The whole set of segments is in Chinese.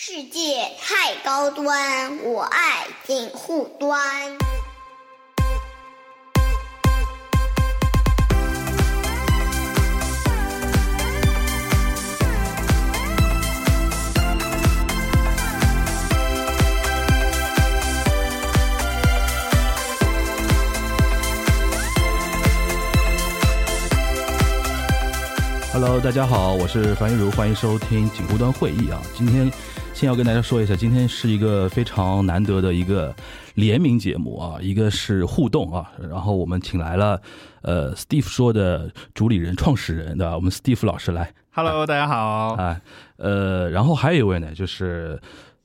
世界太高端，我爱锦护端。Hello，大家好，我是樊玉茹，欢迎收听锦湖端会议啊。今天先要跟大家说一下，今天是一个非常难得的一个联名节目啊，一个是互动啊，然后我们请来了呃 Steve 说的主理人、创始人对吧我们 Steve 老师来 Hello，大家好。啊，呃，然后还有一位呢，就是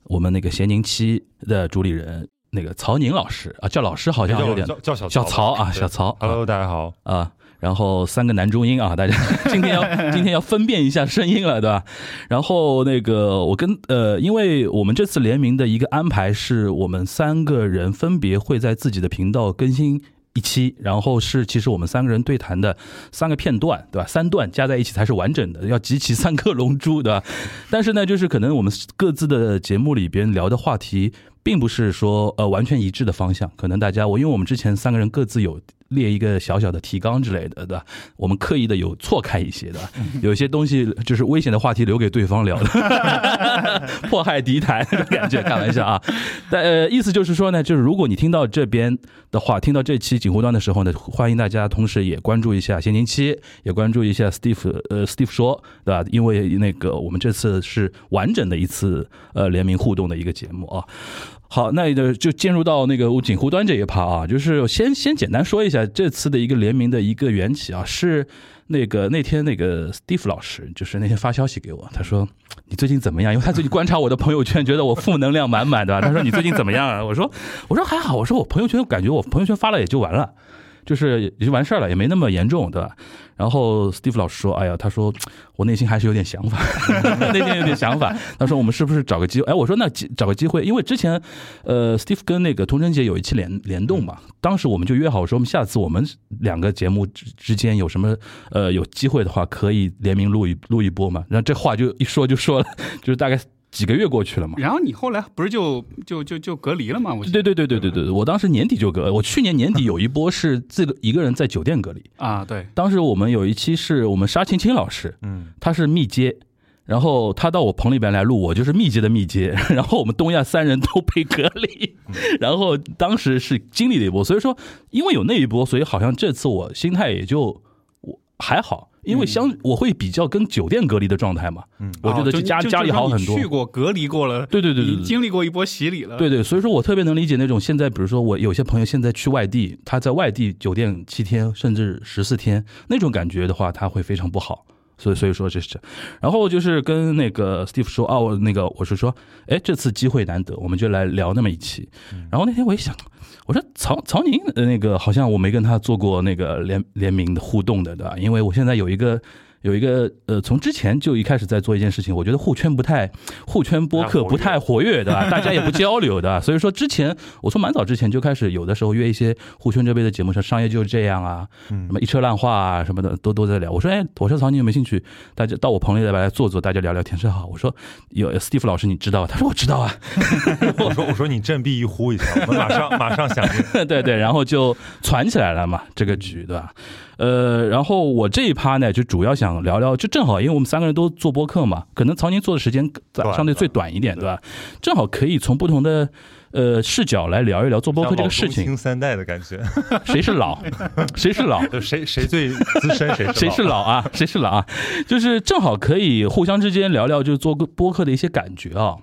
我们那个咸宁七的主理人那个曹宁老师啊，叫老师好像有点叫叫小小曹啊，小曹。Hello，大家好。啊，然后三个男中音啊，大家 今天要今天要分辨一下声音了，对吧？然后那个我跟呃，因为我们这次联名的一个安排是我们三个人分别会在自己的频道更新。一期，然后是其实我们三个人对谈的三个片段，对吧？三段加在一起才是完整的，要集齐三颗龙珠，对吧？但是呢，就是可能我们各自的节目里边聊的话题，并不是说呃完全一致的方向，可能大家我因为我们之前三个人各自有列一个小小的提纲之类的，对吧？我们刻意的有错开一些的，有些东西就是危险的话题留给对方聊的，迫害敌台那种感觉，开玩笑啊。但呃，意思就是说呢，就是如果你听到这边的话，听到这期锦湖端的时候呢，欢迎大家同时也关注一下闲宁期，也关注一下 Steve 呃 Steve 说，对吧？因为那个我们这次是完整的一次呃联名互动的一个节目啊。好，那就就进入到那个锦湖端这一趴啊，就是先先简单说一下这次的一个联名的一个缘起啊，是那个那天那个 Steve 老师，就是那天发消息给我，他说你最近怎么样？因为他最近观察我的朋友圈，觉得我负能量满满的，他说你最近怎么样啊？我说我说还好，我说我朋友圈感觉我朋友圈发了也就完了。就是也就完事儿了，也没那么严重，对吧？然后 Steve 老师说：“哎呀，他说我内心还是有点想法，内心有点想法。他说我们是不是找个机会？哎，我说那找个机会，因为之前呃，Steve 跟那个童晨杰有一期联联动嘛，当时我们就约好说，我们下次我们两个节目之之间有什么呃有机会的话，可以联名录一录一波嘛。然后这话就一说就说了，就是大概几个月过去了嘛。然后你后来不是就就就就隔离了吗？我对对对对对对，我当时年底就隔，我去年年底有一波是自个一个人在酒店隔离。啊，对，当时我们有一期是我们沙青青老师，嗯，他是密接，然后他到我棚里边来录，我就是密接的密接，然后我们东亚三人都被隔离，然后当时是经历了一波，所以说因为有那一波，所以好像这次我心态也就我还好，因为相我会比较跟酒店隔离的状态嘛，嗯我觉得哦就就家家里好很多去过隔离过了，对对对对对你经历过一波洗礼了。对对，所以说我特别能理解那种现在，比如说我有些朋友现在去外地，他在外地酒店七天甚至十四天那种感觉的话，他会非常不好。所以所以说这是，然后就是跟那个 Steve 说啊，我那个我是说，哎，这次机会难得，我们就来聊那么一期。然后那天我一想，我说曹曹宁呃那个好像我没跟他做过那个联联名的互动的，对吧？因为我现在有一个。有一个呃，从之前就一开始在做一件事情，我觉得互圈不太，互圈播客不太活跃，对吧？大家也不交流的，所以说之前我从蛮早之前就开始，有的时候约一些互圈这边的节目，像商业就是这样啊，嗯什么一车烂话啊什么的，都都在聊。我说，哎，我说曹你有没有兴趣？大家到我棚里来来坐坐，大家聊聊天。是好，我说有 Steve 老师你知道？他说我知道啊，我说我说你振臂一呼一下，我们马上马上响应。对对，然后就传起来了嘛，这个局对吧？呃，然后我这一趴呢，就主要想聊聊，就正好因为我们三个人都做播客嘛，可能曹宁做的时间短相对最短一点，对吧？正好可以从不同的呃视角来聊一聊做播客这个事情，清三代的感觉，谁是老，谁是老。就 谁谁最资深，谁谁是老啊？谁是老啊？就是正好可以互相之间聊聊，就是做个播客的一些感觉啊。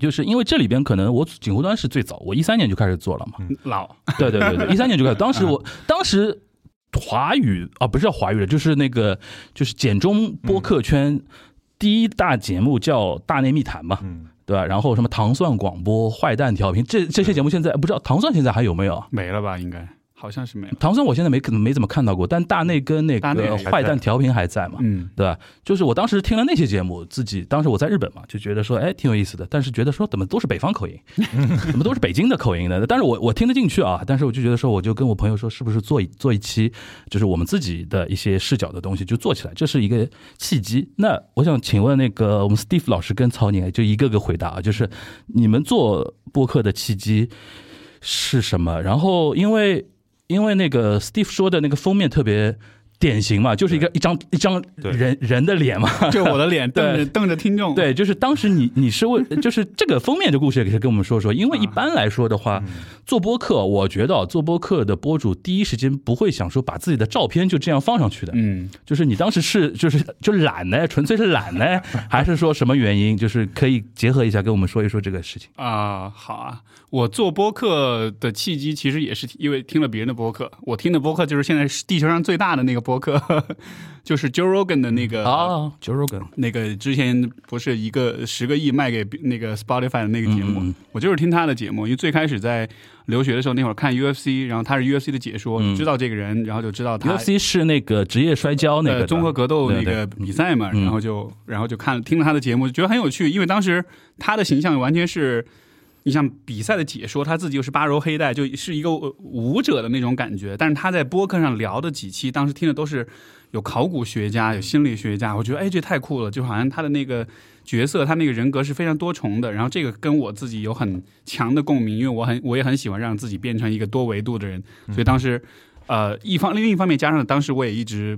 就是因为这里边可能我锦湖端是最早，我一三年就开始做了嘛。老对对对对，一三年就开始。当时我当时华语啊，不是叫华语了，就是那个就是简中播客圈第一大节目叫《大内密谈》嘛，嗯，对吧？然后什么糖蒜广播、坏蛋调频，这这些节目现在不知道糖蒜现在还有没有？没了吧？应该好像是没有。唐僧我现在没可能没怎么看到过，但大内跟那个坏蛋调频还在嘛，嗯，对吧？就是我当时听了那些节目，自己当时我在日本嘛，就觉得说，哎，挺有意思的。但是觉得说，怎么都是北方口音，怎么都是北京的口音呢？但是我我听得进去啊，但是我就觉得说，我就跟我朋友说，是不是做一做一期，就是我们自己的一些视角的东西就做起来，这是一个契机。那我想请问那个我们 Steve 老师跟曹宁，就一个个回答啊，就是你们做播客的契机是什么？然后因为因为那个 Steve 说的那个封面特别典型嘛，就是一个一张一张对人人的脸嘛。就我的脸瞪着瞪着听众，对，就是当时你你是为，就是这个封面的故事，也是跟我们说说。因为一般来说的话，做播客，我觉得啊做播客的播主第一时间不会想说把自己的照片就这样放上去的。嗯，就是你当时是就是就懒呢，纯粹是懒呢，还是说什么原因？就是可以结合一下跟我们说一说这个事情。啊、好啊，我做播客的契机其实也是因为听了别人的播客，我听的播客就是现在是地球上最大的那个播客，就是 Joe Rogan 的那个啊，Joe Rogan，那个之前不是一个十个亿卖给那个 Spotify 的那个节目，嗯。嗯嗯我就是听他的节目，因为最开始在留学的时候那会儿看 UFC，然后他是 UFC 的解说，嗯。知道这个人，然后就知道他 UFC 是那个职业摔跤那个呃综合格斗那个比赛嘛，嗯。然后就然后就看听了他的节目，觉得很有趣，因为当时他的形象完全是。你像比赛的解说，他自己又是八柔黑带，就是一个舞者的那种感觉。但是他在播客上聊的几期，当时听的都是有考古学家、有心理学家，我觉得哎，这太酷了，就好像他的那个角色，他那个人格是非常多重的。然后这个跟我自己有很强的共鸣，因为我很我也很喜欢让自己变成一个多维度的人，所以当时呃一方另一方面加上当时我也一直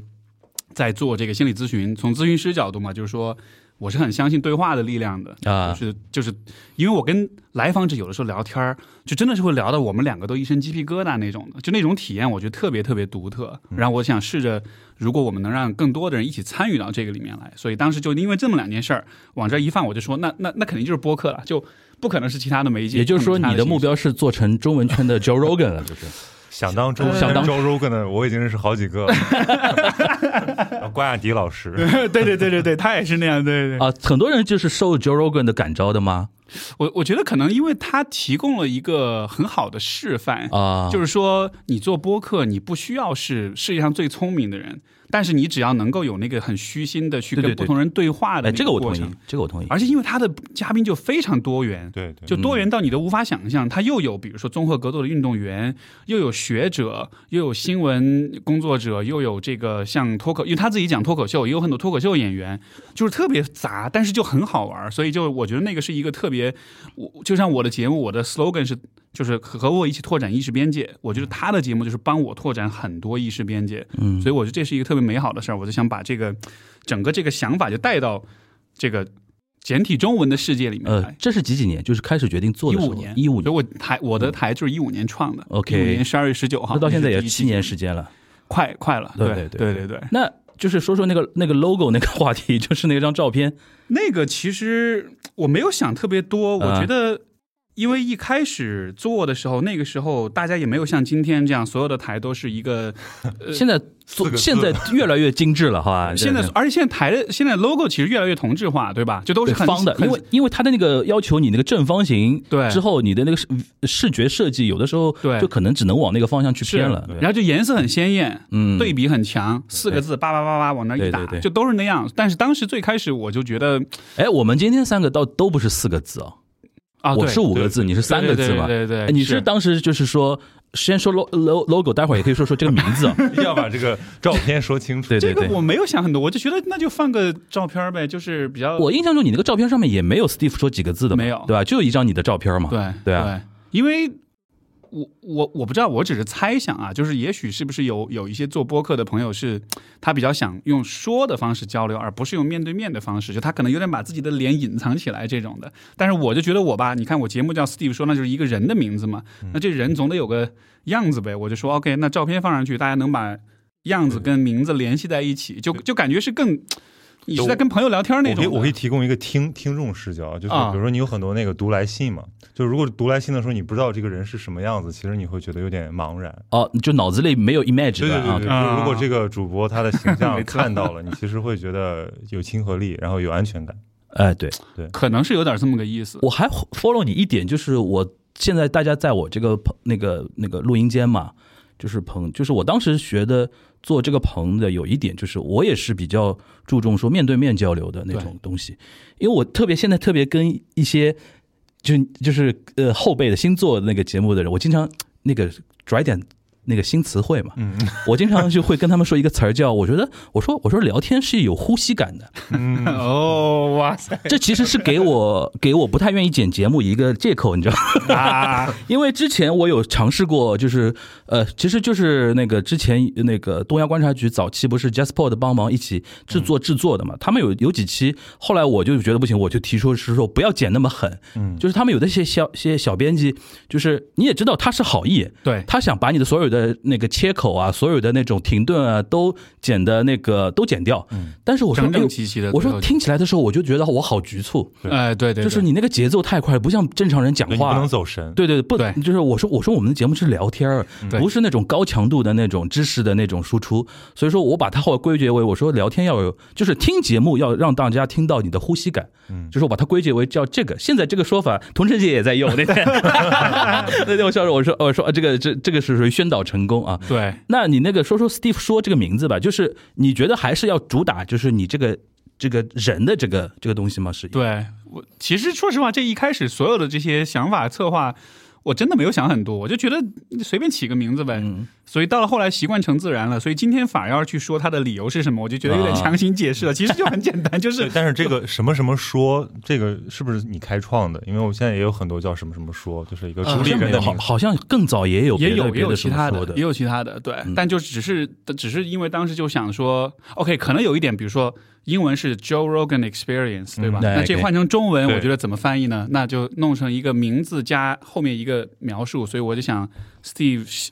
在做这个心理咨询，从咨询师角度嘛，就是说我是很相信对话的力量的。啊就是就是，因为我跟来访者有的时候聊天儿，就真的是会聊到我们两个都一身鸡皮疙瘩那种的，就那种体验，我觉得特别特别独特。然后我想试着，如果我们能让更多的人一起参与到这个里面来，所以当时就因为这么两件事儿往这儿一放，我就说那那那肯定就是播客了，就不可能是其他的媒介。也就是说，你的目标是做成中文圈的 Joe Rogan 了，就是。想当周想当周 Rogan 的，我已经认识好几个 关雅迪老师，对对对对对，他也是那样，对对对。啊，很多人就是受 Joe Rogan 的感召的吗？我我觉得可能因为他提供了一个很好的示范，啊，就是说你做播客，你不需要是世界上最聪明的人，但是你只要能够有那个很虚心的去跟不同人对话的这个我同意过程。，这个我同意。而且因为他的嘉宾就非常多元，对对，就多元到你都无法想象。他又有比如说综合格斗的运动员，又有学者，又有新闻工作者，又有这个像脱口，因为他自己讲脱口秀，也有很多脱口秀演员，就是特别杂，但是就很好玩。所以就我觉得那个是一个特别，我就像我的节目，我的 slogan 是就是和我一起拓展意识边界。我觉得他的节目就是帮我拓展很多意识边界，嗯，所以我觉得这是一个特别美好的事儿。我就想把这个整个这个想法就带到这个简体中文的世界里面来，。呃这是几几年？就是开始决定做的时候一五年，一五年，所以我台我的台就是一五年创的 OK 一五年十二月十九号，那到现在也七年时间了。快快了，对对对对对对。那就是说说那个那个 logo 那个话题，就是那张照片，那个其实我没有想特别多，我啊觉得。因为一开始做的时候，那个时候大家也没有像今天这样，所有的台都是一个。现在做现在越来越精致了，好吧？现在，而且现在台的现在 logo 其实越来越同质化，对吧？就都是很方的，因为因为它的那个要求你那个正方形，对之后你的那个视视觉设计，有的时候对就可能只能往那个方向去偏了。然后就颜色很鲜艳，嗯，对比很强，四个字叭叭叭叭往那一打，对对对就都是那样。但是当时最开始我就觉得哎，我们今天三个倒都不是四个字哦，啊，我是五个字，你是三个字嘛？对对对你是当时就是说，先说 lo lo logo，待会儿也可以说说这个名字啊。一 定 要把这个照片说清楚。对对对，这个我没有想很多，我就觉得那就放个照片呗，就是比较我印象中你那个照片上面也没有 Steve 说几个字的，没有对吧？就一张你的照片嘛。对对啊，因为我我我不知道，我只是猜想啊，就是也许是不是有有一些做播客的朋友是他比较想用说的方式交流，而不是用面对面的方式，就他可能有点把自己的脸隐藏起来这种的。但是我就觉得我吧，你看我节目叫 Steve 说，那就是一个人的名字嘛，那这人总得有个样子呗。我就说 OK，那照片放上去，大家能把样子跟名字联系在一起，就就感觉是更。你是在跟朋友聊天那种我可以我可以提供一个听听众视角，就是啊比如说你有很多那个读来信嘛，就是如果读来信的时候你不知道这个人是什么样子，其实你会觉得有点茫然。哦，就脑子里没有 image 对对对对，。啊就如果这个主播他的形象 看到了，你其实会觉得有亲和力，然后有安全感。哎，对对，可能是有点这么个意思。我还 follow 你一点，就是我现在大家在我这个朋那个那个录音间嘛，就是棚，就是我当时学的做这个棚的有一点，就是我也是比较注重说面对面交流的那种东西，因为我特别现在特别跟一些就就是呃后辈的新做那个节目的人，我经常那个拽点。那个新词汇嘛，嗯。我经常就会跟他们说一个词儿叫，我觉得我说我说聊天是有呼吸感的，嗯。哦，哇塞这其实是给我给我不太愿意剪节目一个借口，你知道吗？啊！因为之前我有尝试过，就是呃，其实就是那个之前那个东亚观察局早期不是 Jasper 的帮忙一起制作制作的嘛，他们有有几期，后来我就觉得不行，我就提出是说不要剪那么狠，嗯。就是他们有的些小些小编辑，就是你也知道他是好意，对。他想把你的所有的那个切口啊，所有的那种停顿啊，都剪的那个都剪掉，嗯。但是我说整整齐齐的我说听起来的时候，我就觉得我好局促，对。哎，对对，就是你那个节奏太快，不像正常人讲话，不能走神。对对对，不对。就是我说我说我们的节目是聊天儿，不是那种高强度的那种知识的那种输出，所以说我把它后来归结为我说聊天要有，就是听节目要让大家听到你的呼吸感，嗯。就是我把它归结为叫这个。现在这个说法，童晨姐也在用。那天，那天我笑着我说我说啊这个这这个是属于宣导成功啊。对那你那个说说 Steve 说这个名字吧，就是你觉得还是要主打就是你这个这个人的这个这个东西吗？是对，我其实说实话，这一开始所有的这些想法策划。我真的没有想很多，我就觉得随便起个名字呗。嗯所以到了后来习惯成自然了，所以今天反而要去说他的理由是什么，我就觉得有点啊强行解释了。其实就很简单，就对是，但是这个什么什么说，这个是不是你开创的？因为我现在也有很多叫什么什么说，就是一个呃主理人的名字。好好像更早也有也有也有其他什么说的也有其他的，对，嗯但就只是只是因为当时就想说，OK，可能有一点，比如说英文是 Joe Rogan Experience，对吧？嗯那这换成中文，我觉得怎么翻译呢？那就弄成一个名字加后面一个描述，所以我就想 Steve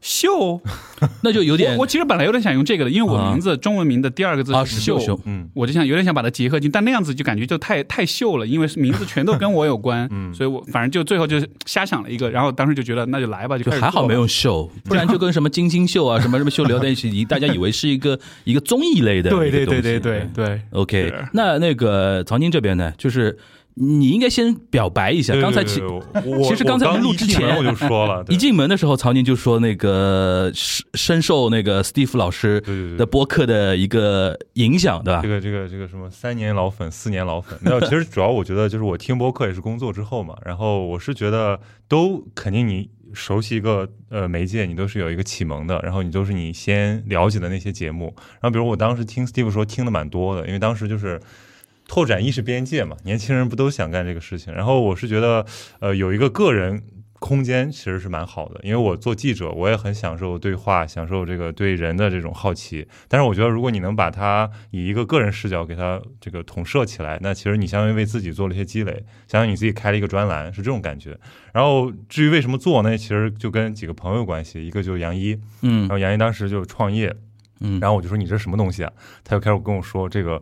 秀，那就有点我我其实本来有点想用这个的，因为我啊名字中文名的第二个字啊是是秀秀嗯，我就想有点想把它结合进，但那样子就感觉就太太秀了，因为名字全都跟我有关，嗯 所以我反正就最后就瞎想了一个，然后当时就觉得那就来吧，就还好没有秀，不然就跟什么金星秀啊、什么什么秀聊在一起，以大家以为是一个一个综艺类的对对。对对对对。OK，那那个曹宁这边呢，就是你应该先表白一下。刚才其其实刚才我录之前我就说了，一进门的时候，曹宁就说那个深深受那个 Steve 老师的播客的一个影响，对吧这？个这个这个什么三年老粉四年老粉，没有，其实主要我觉得就是我听播客也是工作之后嘛，然后我是觉得都肯定你熟悉一个呃媒介，你都是有一个启蒙的，然后你都是你先了解的那些节目，然后比如我当时听 Steve 说听的蛮多的，因为当时就是。拓展意识边界嘛，年轻人不都想干这个事情？然后我是觉得，呃，有一个个人空间其实是蛮好的，因为我做记者，我也很享受对话，享受这个对人的这种好奇。但是我觉得，如果你能把它以一个个人视角给它这个统摄起来，那其实你相当于为自己做了一些积累，相当于你自己开了一个专栏，是这种感觉。然后至于为什么做呢？其实就跟几个朋友关系，一个就是杨一，嗯然后杨一当时就创业，嗯，然后我就说你这什么东西啊？他就开始跟我说这个。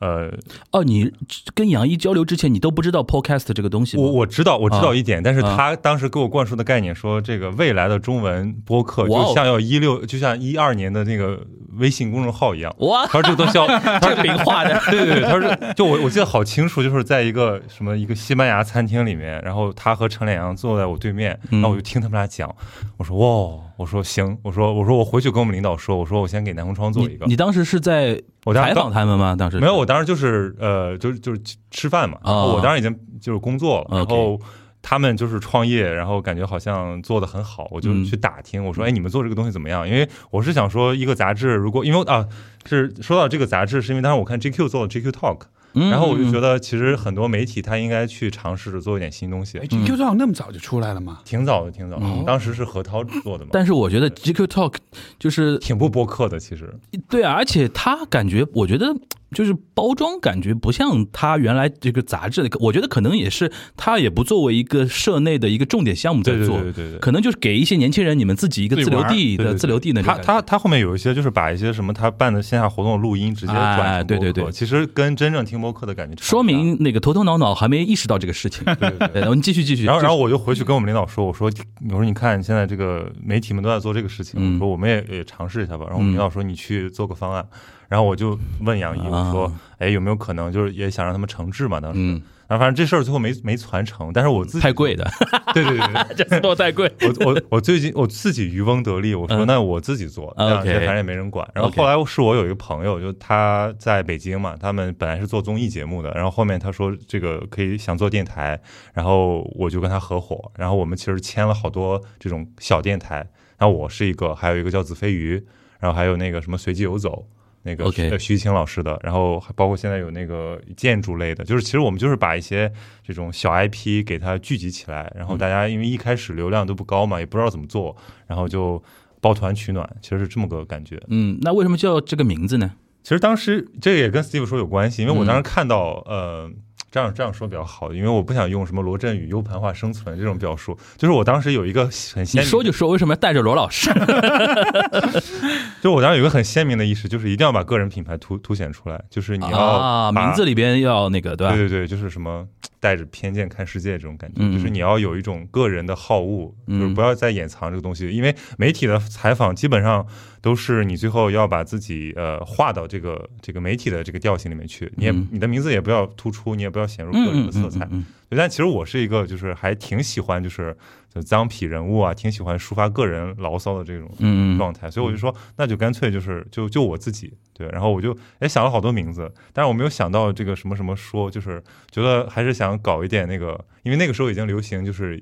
呃，哦，你跟杨一交流之前，你都不知道 Podcast 这个东西吗？我我知道，我知道啊一点，但是啊他当时给我灌输的概念说，这个未来的中文播客就像要一六，就像一二年的那个微信公众号一样。哇，他说这个东西要，这个名画的，对对对，他说就我我记得好清楚，就是在一个什么一个西班牙餐厅里面，然后他和陈脸阳坐在我对面，嗯然后我就听他们俩讲，我说哇，我说行，我说我说我回去跟我们领导说，我说我先给南红窗做一个你，你当时是在采我当时刚访他们吗？当时没有，我当时就是呃，就是就是吃饭嘛。我当时已经就是工作了，哦然后他们就是创业，然后感觉好像做的很好，我就嗯去打听，我说，哎，你们做这个东西怎么样？因为我是想说，一个杂志如果因为啊，是说到这个杂志，是因为当时我看 GQ 做了 GQ Talk，嗯，然后我就觉得得其实很多媒体他应该去尝试着做一点新东西。哎，，GQ Talk 那么早就出来了吗？挺早的，挺早的嗯，当时是何涛做的嘛，但是我觉得 GQ Talk 就是挺不播客的，其实。对啊，而且他感觉，我觉得就是包装感觉不像他原来这个杂志的，我觉得可能也是他也不作为一个社内的一个重点项目在对对做，对对对对。可能就是给一些年轻人你们自己一个自留地的自留地那种他。他他后面有一些就是把一些什么他办的线下活动的录音直接转成哎对对。播客对其实跟真正听播客的感觉说明那个头头脑脑还没意识到这个事情。对对对。对，我们继续继续。然后，然后后我就回去跟我们领导说，我说，我说你看现在这个媒体们都在做这个事情，嗯我说我们也也尝试一下吧。然后我们领导说你去做个方案，然后我就问杨一，我说啊，哎，有没有可能就是也想让他们承制嘛？当时，嗯，然后反正这事儿最后没没传成，但是我自己太贵的，对对对对，这次都太贵。我我我最近我自己渔翁得利，我说嗯那我自己做，这样 OK 反正也没人管。然后后来是我有一个朋友，就他在北京嘛，他们本来是做综艺节目的，然后后面他说这个可以想做电台，然后我就跟他合伙，然后我们其实签了好多这种小电台，然后我是一个，还有一个叫子飞鱼，然后还有那个什么随机游走。那个徐晴老师的，然后还包括现在有那个建筑类的，就是其实我们就是把一些这种小 IP 给它聚集起来，然后大家因为一开始流量都不高嘛，也不知道怎么做，然后就抱团取暖，其实是这么个感觉。嗯，那为什么叫这个名字呢？其实当时这个也跟 Steve 说有关系，因为我当嗯时看到，呃，这样这样说比较好，因为我不想用什么罗振宇 U 盘化生存这种表述，就是我当时有一个很你鲜明，说就说，为什么要带着罗老师？就我当时有一个很鲜明的意识，就是一定要把个人品牌凸凸显出来，就是你要啊，名字里边要那个对吧？对对对，就是什么带着偏见看世界这种感觉，嗯就是你要有一种个人的好恶，嗯就是不要再掩藏这个东西，因为媒体的采访基本上都是你最后要把自己呃划到这个这个媒体的这个调性里面去，你也、嗯。你的名字也不要突出，你也不要显露嗯，个人嗯的色彩。嗯但其实我是一个就是还挺喜欢就是就脏痞人物啊，挺喜欢抒发个人牢骚的这种状态，所以我就说，那就干脆就是就就我自己对，然后我就也想了好多名字，但是我没有想到这个什么什么说，就是觉得还是想搞一点那个，因为那个时候已经流行，就是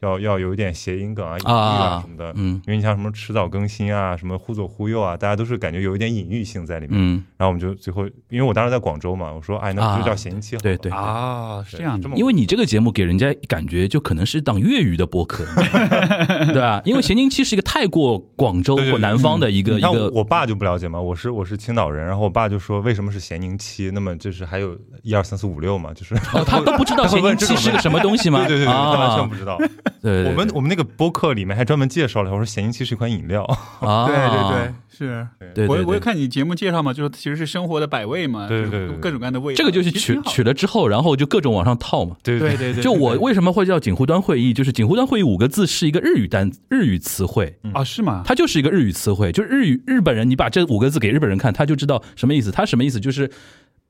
要要有一点谐音梗啊、隐喻啊啊什么的。嗯因为你像什么迟早更新啊，什么忽左忽右啊，大家都是感觉有一点隐喻性在里面。嗯，然后我们就最后，因为我当时在广州嘛，我说哎，那不就叫谐音七好了？对对。啊，是这样的这。么因为你这个节目给人家感觉就可能是档粤语的播客，对吧？因为咸宁七是一个太过广州或南方的一个一你看我个我爸就不了解嘛，我是我是青岛人，然后我爸就说为什么是咸宁七？那么就是还有一二三四五六嘛，就是哦，他都不知道 咸宁问这种期是个什么东西吗？对对对，他完全啊不，知道。对，对我们我们那个播客里面还专门介绍了，我说咸宁七是一款饮料。啊，对对对，是。对我我也看你节目介绍嘛，就是其实是生活的百味嘛，就是对对对对各种各样的味道。这个就是取取了之后，然后就各种往上套嘛。对对对对，就我为什么会叫锦湖端会议？就是锦湖端会议五个字是一个日语单日语词汇，啊是吗？它就是一个日语词汇，就是日语日本人，你把这五个字给日本人看，他就知道什么意思。他什么意思？就是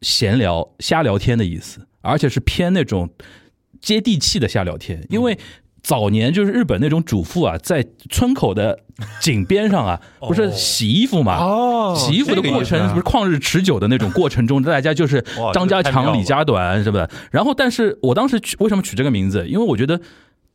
闲聊、瞎聊天的意思，而且是偏那种接地气的瞎聊天。因为早年就是日本那种主妇啊，在村口的井边上啊，不是洗衣服嘛？哦洗衣服的过程不是旷日持久的那种过程中，大家就是张家长李家短，是不是？然后，但是我当时取为什么取这个名字？因为我觉得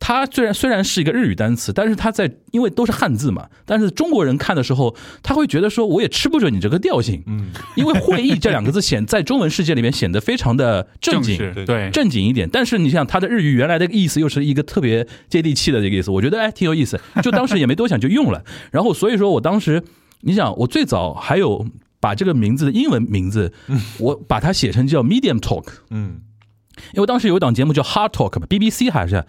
它虽然虽然是一个日语单词，但是它在因为都是汉字嘛，但是中国人看的时候，他会觉得说我也吃不准你这个调性，嗯，因为会议这两个字显在中文世界里面显得非常的正经。对正经一点，但是你想，它的日语原来的意思又是一个特别接地气的这个意思，我觉得哎挺有意思，就当时也没多想就用了。然后所以说我当时，你想我最早还有把这个名字的英文名字，我把它写成叫 Medium Talk，嗯，因为当时有一档节目叫 Hard Talk 嘛，BBC 还是。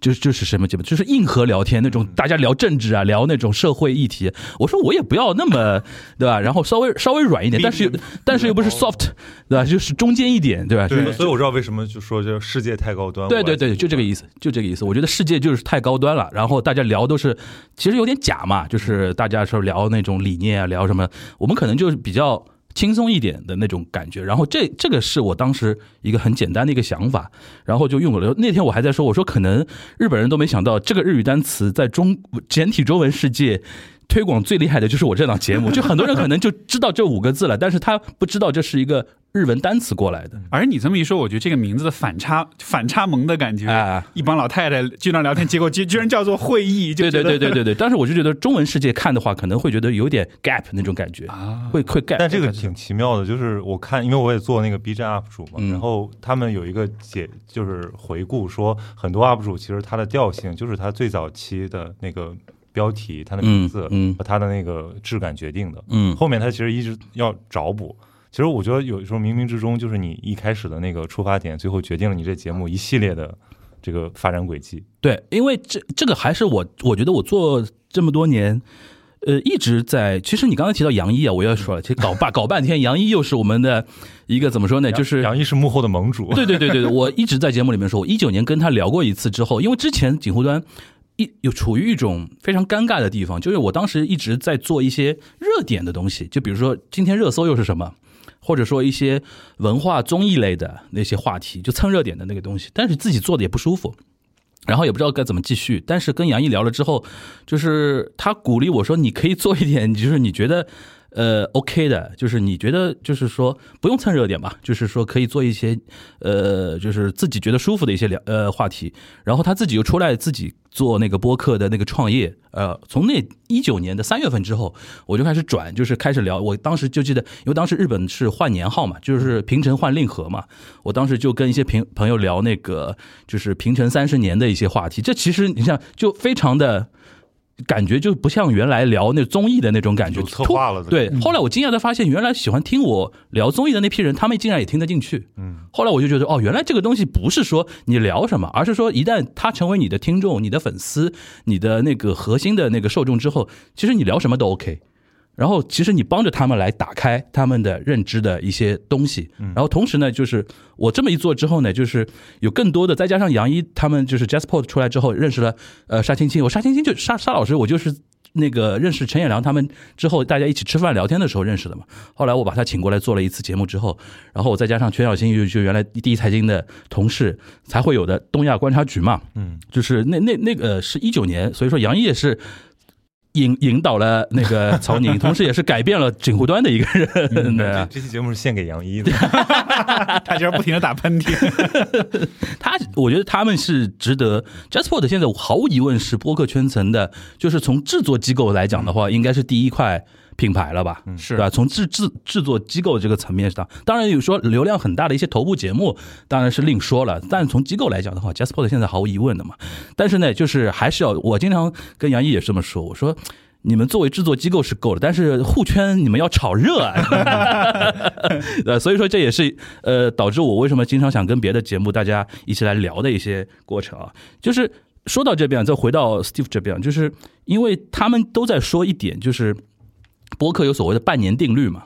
就是就是什么节目，就是硬核聊天那种，大家聊政治啊，聊那种社会议题。我说我也不要那么，对吧？然后稍微稍微软一点，但是又但是又不是 soft，对吧？就是中间一点，对吧？对，所以我知道为什么就说就世界太高端。对对对，就这个意思，就这个意思。我觉得世界就是太高端了，然后大家聊都是其实有点假嘛，就是大家说聊那种理念啊，聊什么，我们可能就是比较轻松一点的那种感觉。然后这这个是我当时一个很简单的一个想法，然后就用过了。那天我还在说，我说可能日本人都没想到这个日语单词在中简体中文世界。推广最厉害的就是我这档节目，就很多人可能就知道这五个字了，但是他不知道这是一个日文单词过来的。而你这么一说，我觉得这个名字的反差反差萌的感觉，哎一帮老太太经常聊天，结果居居然叫做会议，就对对对对对对，但是我就觉得中文世界看的话，可能会觉得有点 gap 那种感觉，啊，会会 gap。但这个挺奇妙的，就是我看，因为我也做那个 B 站 UP 主嘛，嗯然后他们有一个解，就是回顾说，很多 UP 主其实他的调性就是他最早期的那个标题、它的名字和它的那个质感决定的，嗯后面它其实一直要找补。其实我觉得有时候冥冥之中就是你一开始的那个出发点，最后决定了你这节目一系列的这个发展轨迹。对，因为这这个还是我我觉得我做这么多年。呃，一直在。其实你刚才提到杨一啊，我要说了，其实搞半搞半天，杨一又是我们的一个怎么说呢？就是杨毅是幕后的盟主，对对对对对，我一直在节目里面说，我一九年跟他聊过一次之后，因为之前锦湖端一有处于一种非常尴尬的地方，就是我当时一直在做一些热点的东西，就比如说今天热搜又是什么，或者说一些文化综艺类的那些话题，就蹭热点的那个东西，但是自己做的也不舒服。然后也不知道该怎么继续，但是跟杨毅聊了之后，就是他鼓励我说：“你可以做一点，就是你觉得呃 OK 的，就是你觉得就是说不用蹭热点吧，就是说可以做一些呃，就是自己觉得舒服的一些聊呃话题。”然后他自己又出来自己做那个播客的那个创业，呃，从那一九年的三月份之后，我就开始转，就是开始聊。我当时就记得，因为当时日本是换年号嘛，就是平成换令和嘛，我当时就跟一些平朋友聊那个就是平成三十年的一些话题。这其实你像就非常的。感觉就不像原来聊那综艺的那种感觉，策划了对，后来我惊讶的发现，原来喜欢听我聊综艺的那批人，他们竟然也听得进去。嗯，后来我就觉得，哦，原来这个东西不是说你聊什么，而是说一旦他成为你的听众、你的粉丝、你的那个核心的那个受众之后，其实你聊什么都 OK。然后，其实你帮着他们来打开他们的认知的一些东西，然后同时呢，就是我这么一做之后呢，就是有更多的，再加上杨一他们就是 Jasper 出来之后认识了呃沙青青，我沙青青就沙沙老师，我就是那个认识陈彦良他们之后，大家一起吃饭聊天的时候认识的嘛。后来我把他请过来做了一次节目之后，然后我再加上全小新就就原来第一财经的同事才会有的东亚观察局嘛，嗯，就是那那那个是一九年，所以说杨一也是。引 引导了那个曹宁，同时也是改变了锦湖端的一个人。对，这期节目是献给杨一的。他就是不停的打喷嚏。他，我觉得他们是值得。JustPod 现在毫无疑问是播客圈层的，就是从制作机构来讲的话，应该是第一块品牌了吧？是对吧？从制制制作机构这个层面上，当然有说流量很大的一些头部节目，当然是另说了。但从机构来讲的话，JustPod 现在毫无疑问的嘛。但是呢，就是还是要，我经常跟杨毅也是这么说，我说。你们作为制作机构是够了，但是互圈你们要炒热啊！呃，所以说这也是呃导致我为什么经常想跟别的节目大家一起来聊的一些过程啊。就是说到这边，再回到 Steve 这边，就是因为他们都在说一点，就是播客有所谓的半年定律嘛，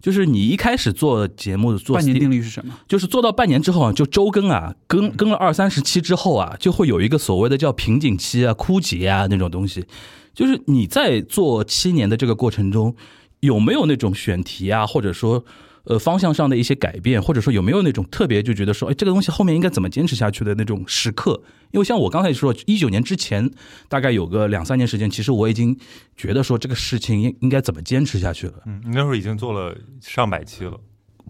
就是你一开始做节目做半年定律是什么？就是做到半年之后啊，就周更啊，更更了二三十期之后啊，就会有一个所谓的叫瓶颈期啊、枯竭啊那种东西。就是你在做七年的这个过程中，有没有那种选题啊，或者说呃方向上的一些改变，或者说有没有那种特别就觉得说，哎，这个东西后面应该怎么坚持下去的那种时刻？因为像我刚才说，一九年之前大概有个两三年时间，其实我已经觉得说这个事情应应该怎么坚持下去了。嗯，你那时候已经做了上百期了，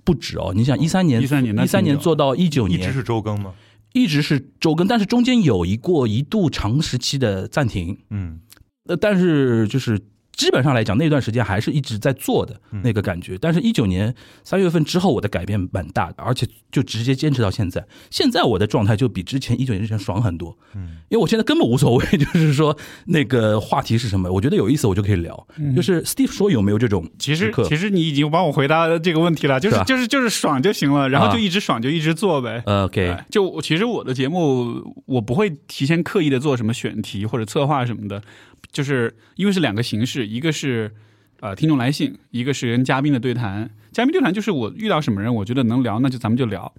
不止哦，你想一三年，一三年一三年做到一九年，一直是周更吗？一直是周更，但是中间有一过一度长时期的暂停。嗯呃，但是就是基本上来讲，那段时间还是一直在做的嗯。那个感觉。但是，一九年三月份之后，我的改变蛮大的，而且就直接坚持到现在。现在我的状态就比之前一九年之前爽很多，嗯，因为我现在根本无所谓，就是说那个话题是什么，我觉得有意思我就可以聊。就是 Steve 说有没有这种其实其实你已经帮我回答这个问题了，就是就是就是爽就行了，然后啊。就一直爽就一直做呗。呃 OK 哎就其实我的节目，我不会提前刻意的做什么选题或者策划什么的，就是因为是两个形式，一个是呃听众来信，一个是跟嘉宾的对谈。嘉宾对谈就是我遇到什么人，我觉得能聊，那就咱们就聊。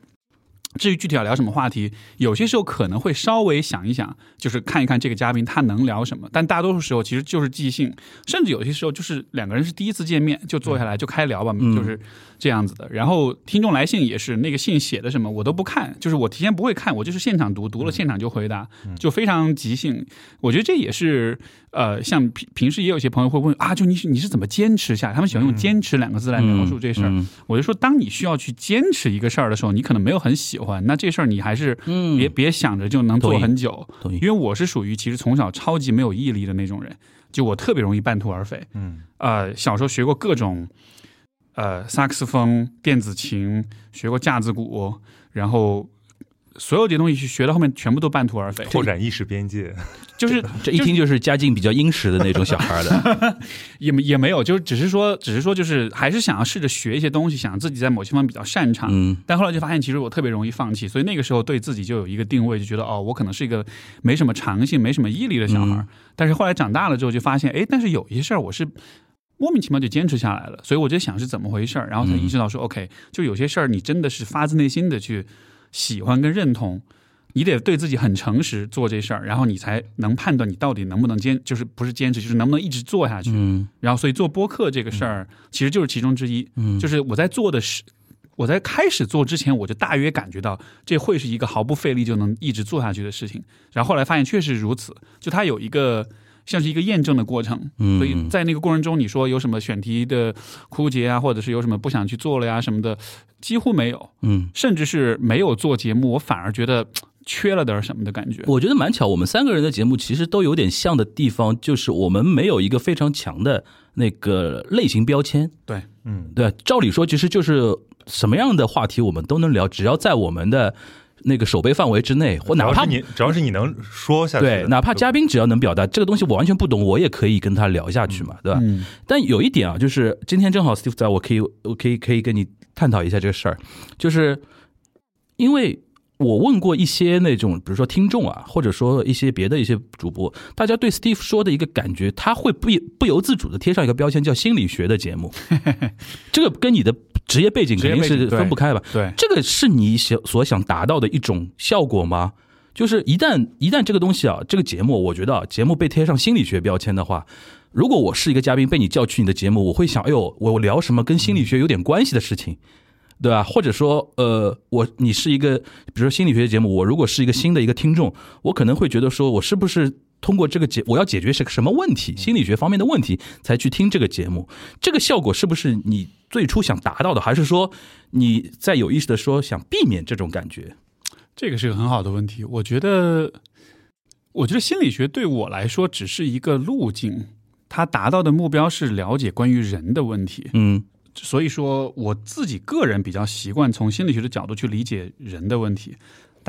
至于具体要聊什么话题，有些时候可能会稍微想一想，就是看一看这个嘉宾他能聊什么，但大多数时候其实就是即兴，甚至有些时候就是两个人是第一次见面就坐下来就开聊吧，嗯就是这样子的。然后听众来信也是那个信写的什么我都不看，就是我提前不会看，我就是现场读，读了现场就回答，就非常即兴。我觉得这也是呃，像平平时也有些朋友会问啊，就你是你是怎么坚持下来？他们喜欢用“坚持”两个字来描述这事儿。嗯我就说，当你需要去坚持一个事儿的时候，你可能没有很喜欢，那这事儿你还是嗯别、别想着就能做很久。因为我是属于其实从小超级没有毅力的那种人，就我特别容易半途而废。嗯呃，小时候学过各种呃萨克斯风、电子琴，学过架子鼓，然后所有这些东西去学到后面全部都半途而废，拓展意识边界，就是这一听就是家境比较殷实的那种小孩的，也没也没有，就是只是说，只是说，就是还是想要试着学一些东西，想自己在某些方面比较擅长。嗯。但后来就发现，其实我特别容易放弃，所以那个时候对自己就有一个定位，就觉得哦，我可能是一个没什么长性、没什么毅力的小孩儿。嗯。但是后来长大了之后，就发现，哎，但是有一些事儿我是莫名其妙就坚持下来了，所以我就想是怎么回事儿，然后才意识到说、o k 就有些事儿你真的是发自内心的去喜欢跟认同。你得对自己很诚实做这事儿，然后你才能判断你到底能不能坚，就是不是坚持，就是能不能一直做下去。嗯然后，所以做播客这个事儿，其实就是其中之一。嗯，就是我在做的是，我在开始做之前，我就大约感觉到这会是一个毫不费力就能一直做下去的事情。然后后来发现确实如此，就它有一个像是一个验证的过程。嗯所以在那个过程中，你说有什么选题的枯竭啊，或者是有什么不想去做了呀什么的，几乎没有，嗯。甚至是没有做节目，我反而觉得缺了点什么的感觉。我觉得蛮巧，我们三个人的节目其实都有点像的地方，就是我们没有一个非常强的那个类型标签。对，嗯，对，照理说其实就是什么样的话题我们都能聊，只要在我们的那个手背范围之内，或哪怕你只要是你能说下去，对，哪怕嘉宾只要能表达这个东西我完全不懂，我也可以跟他聊下去嘛，对吧？嗯。但有一点啊，就是今天正好 Steve 在，我可以我可以可以跟你探讨一下这个事儿，就是因为我问过一些那种，比如说听众啊，或者说一些别的一些主播，大家对 Steve 说的一个感觉，他会不不由自主的贴上一个标签叫心理学的节目，这个跟你的职业背景肯定是分不开吧？对，这个是你想所想达到的一种效果吗？就是一旦一旦这个东西啊，这个节目，我觉得啊，节目被贴上心理学标签的话，如果我是一个嘉宾被你叫去你的节目，我会想，哎呦，我聊什么跟心理学有点关系的事情，对吧？或者说，呃，我你是一个，比如说心理学节目，我如果是一个新的一个听众，我可能会觉得说，我是不是通过这个节，我要解决是个什么问题，心理学方面的问题，才去听这个节目，这个效果是不是你最初想达到的，还是说你在有意识的说想避免这种感觉？这个是个很好的问题。我觉得，我觉得心理学对我来说只是一个路径，它达到的目标是了解关于人的问题。嗯所以说，我自己个人比较习惯从心理学的角度去理解人的问题，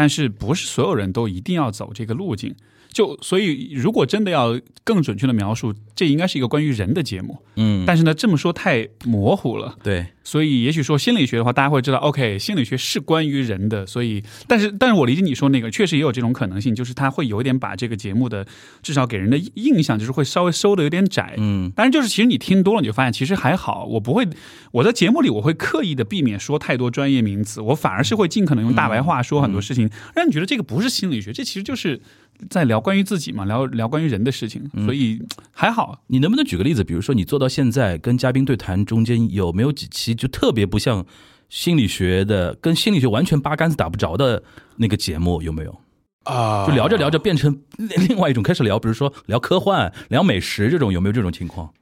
但是不是所有人都一定要走这个路径。就所以，如果真的要更准确的描述，这应该是一个关于人的节目。嗯，但是呢，这么说太模糊了。对，所以，也许说心理学的话，大家会知道，OK，心理学是关于人的。所以，但是，但是我理解你说那个，确实也有这种可能性，就是他会有一点把这个节目的至少给人的印象，就是会稍微收的有点窄。嗯但是，就是其实你听多了，你就发现其实还好。我不会，我在节目里我会刻意的避免说太多专业名词，我反而是会尽可能用大白话说很多事情，让你觉得这个不是心理学，这其实就是在聊关于自己嘛，聊聊关于人的事情。所以还好，你能不能举个例子？比如说你做到现在跟嘉宾对谈中间有没有几期就特别不像心理学的，跟心理学完全八竿子打不着的那个节目有没有？啊就聊着聊着变成另另外一种开始聊，比如说聊科幻、聊美食这种，有没有这种情况？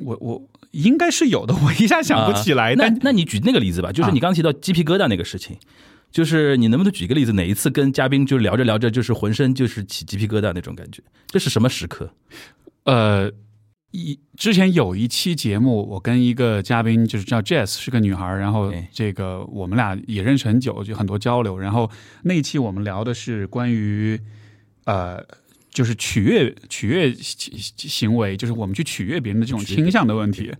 我我应该是有的，我一下想不起来。啊那那你举那个例子吧，就是你刚刚提到鸡皮疙瘩那个事情，就是你能不能举个例子，哪一次跟嘉宾就聊着聊着就是浑身就是起鸡皮疙瘩那种感觉？这是什么时刻？呃，一之前有一期节目，我跟一个嘉宾就是叫 Jess，是个女孩，然后哎这个我们俩也认识很久，就很多交流。然后那一期我们聊的是关于呃。就是取悦取悦行行为，就是我们去取悦别人的这种倾向的问题。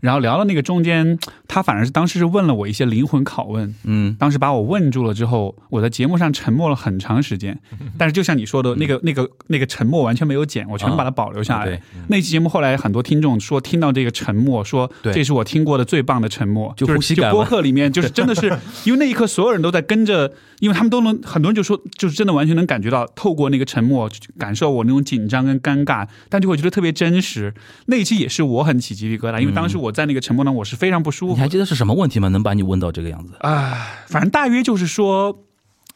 然后聊到那个中间，他反而是当时是问了我一些灵魂拷问，嗯。当时把我问住了之后，我在节目上沉默了很长时间。但是就像你说的，那个、那个、那个沉默完全没有剪，我全部把它保留下来。对，那期节目后来很多听众说，听到这个沉默，说对。这是我听过的最棒的沉默，就是呼吸感播客里面就是真的是，因为那一刻所有人都在跟着，因为他们都能很多人就说，就是真的完全能感觉到，透过那个沉默感受我那种紧张跟尴尬，但就会觉得特别真实。那一期也是我很起鸡皮疙瘩，因为当时我在那个沉默当中我是非常不舒服。你还记得是什么问题吗？能把你问到这个样子啊，反正大约就是说，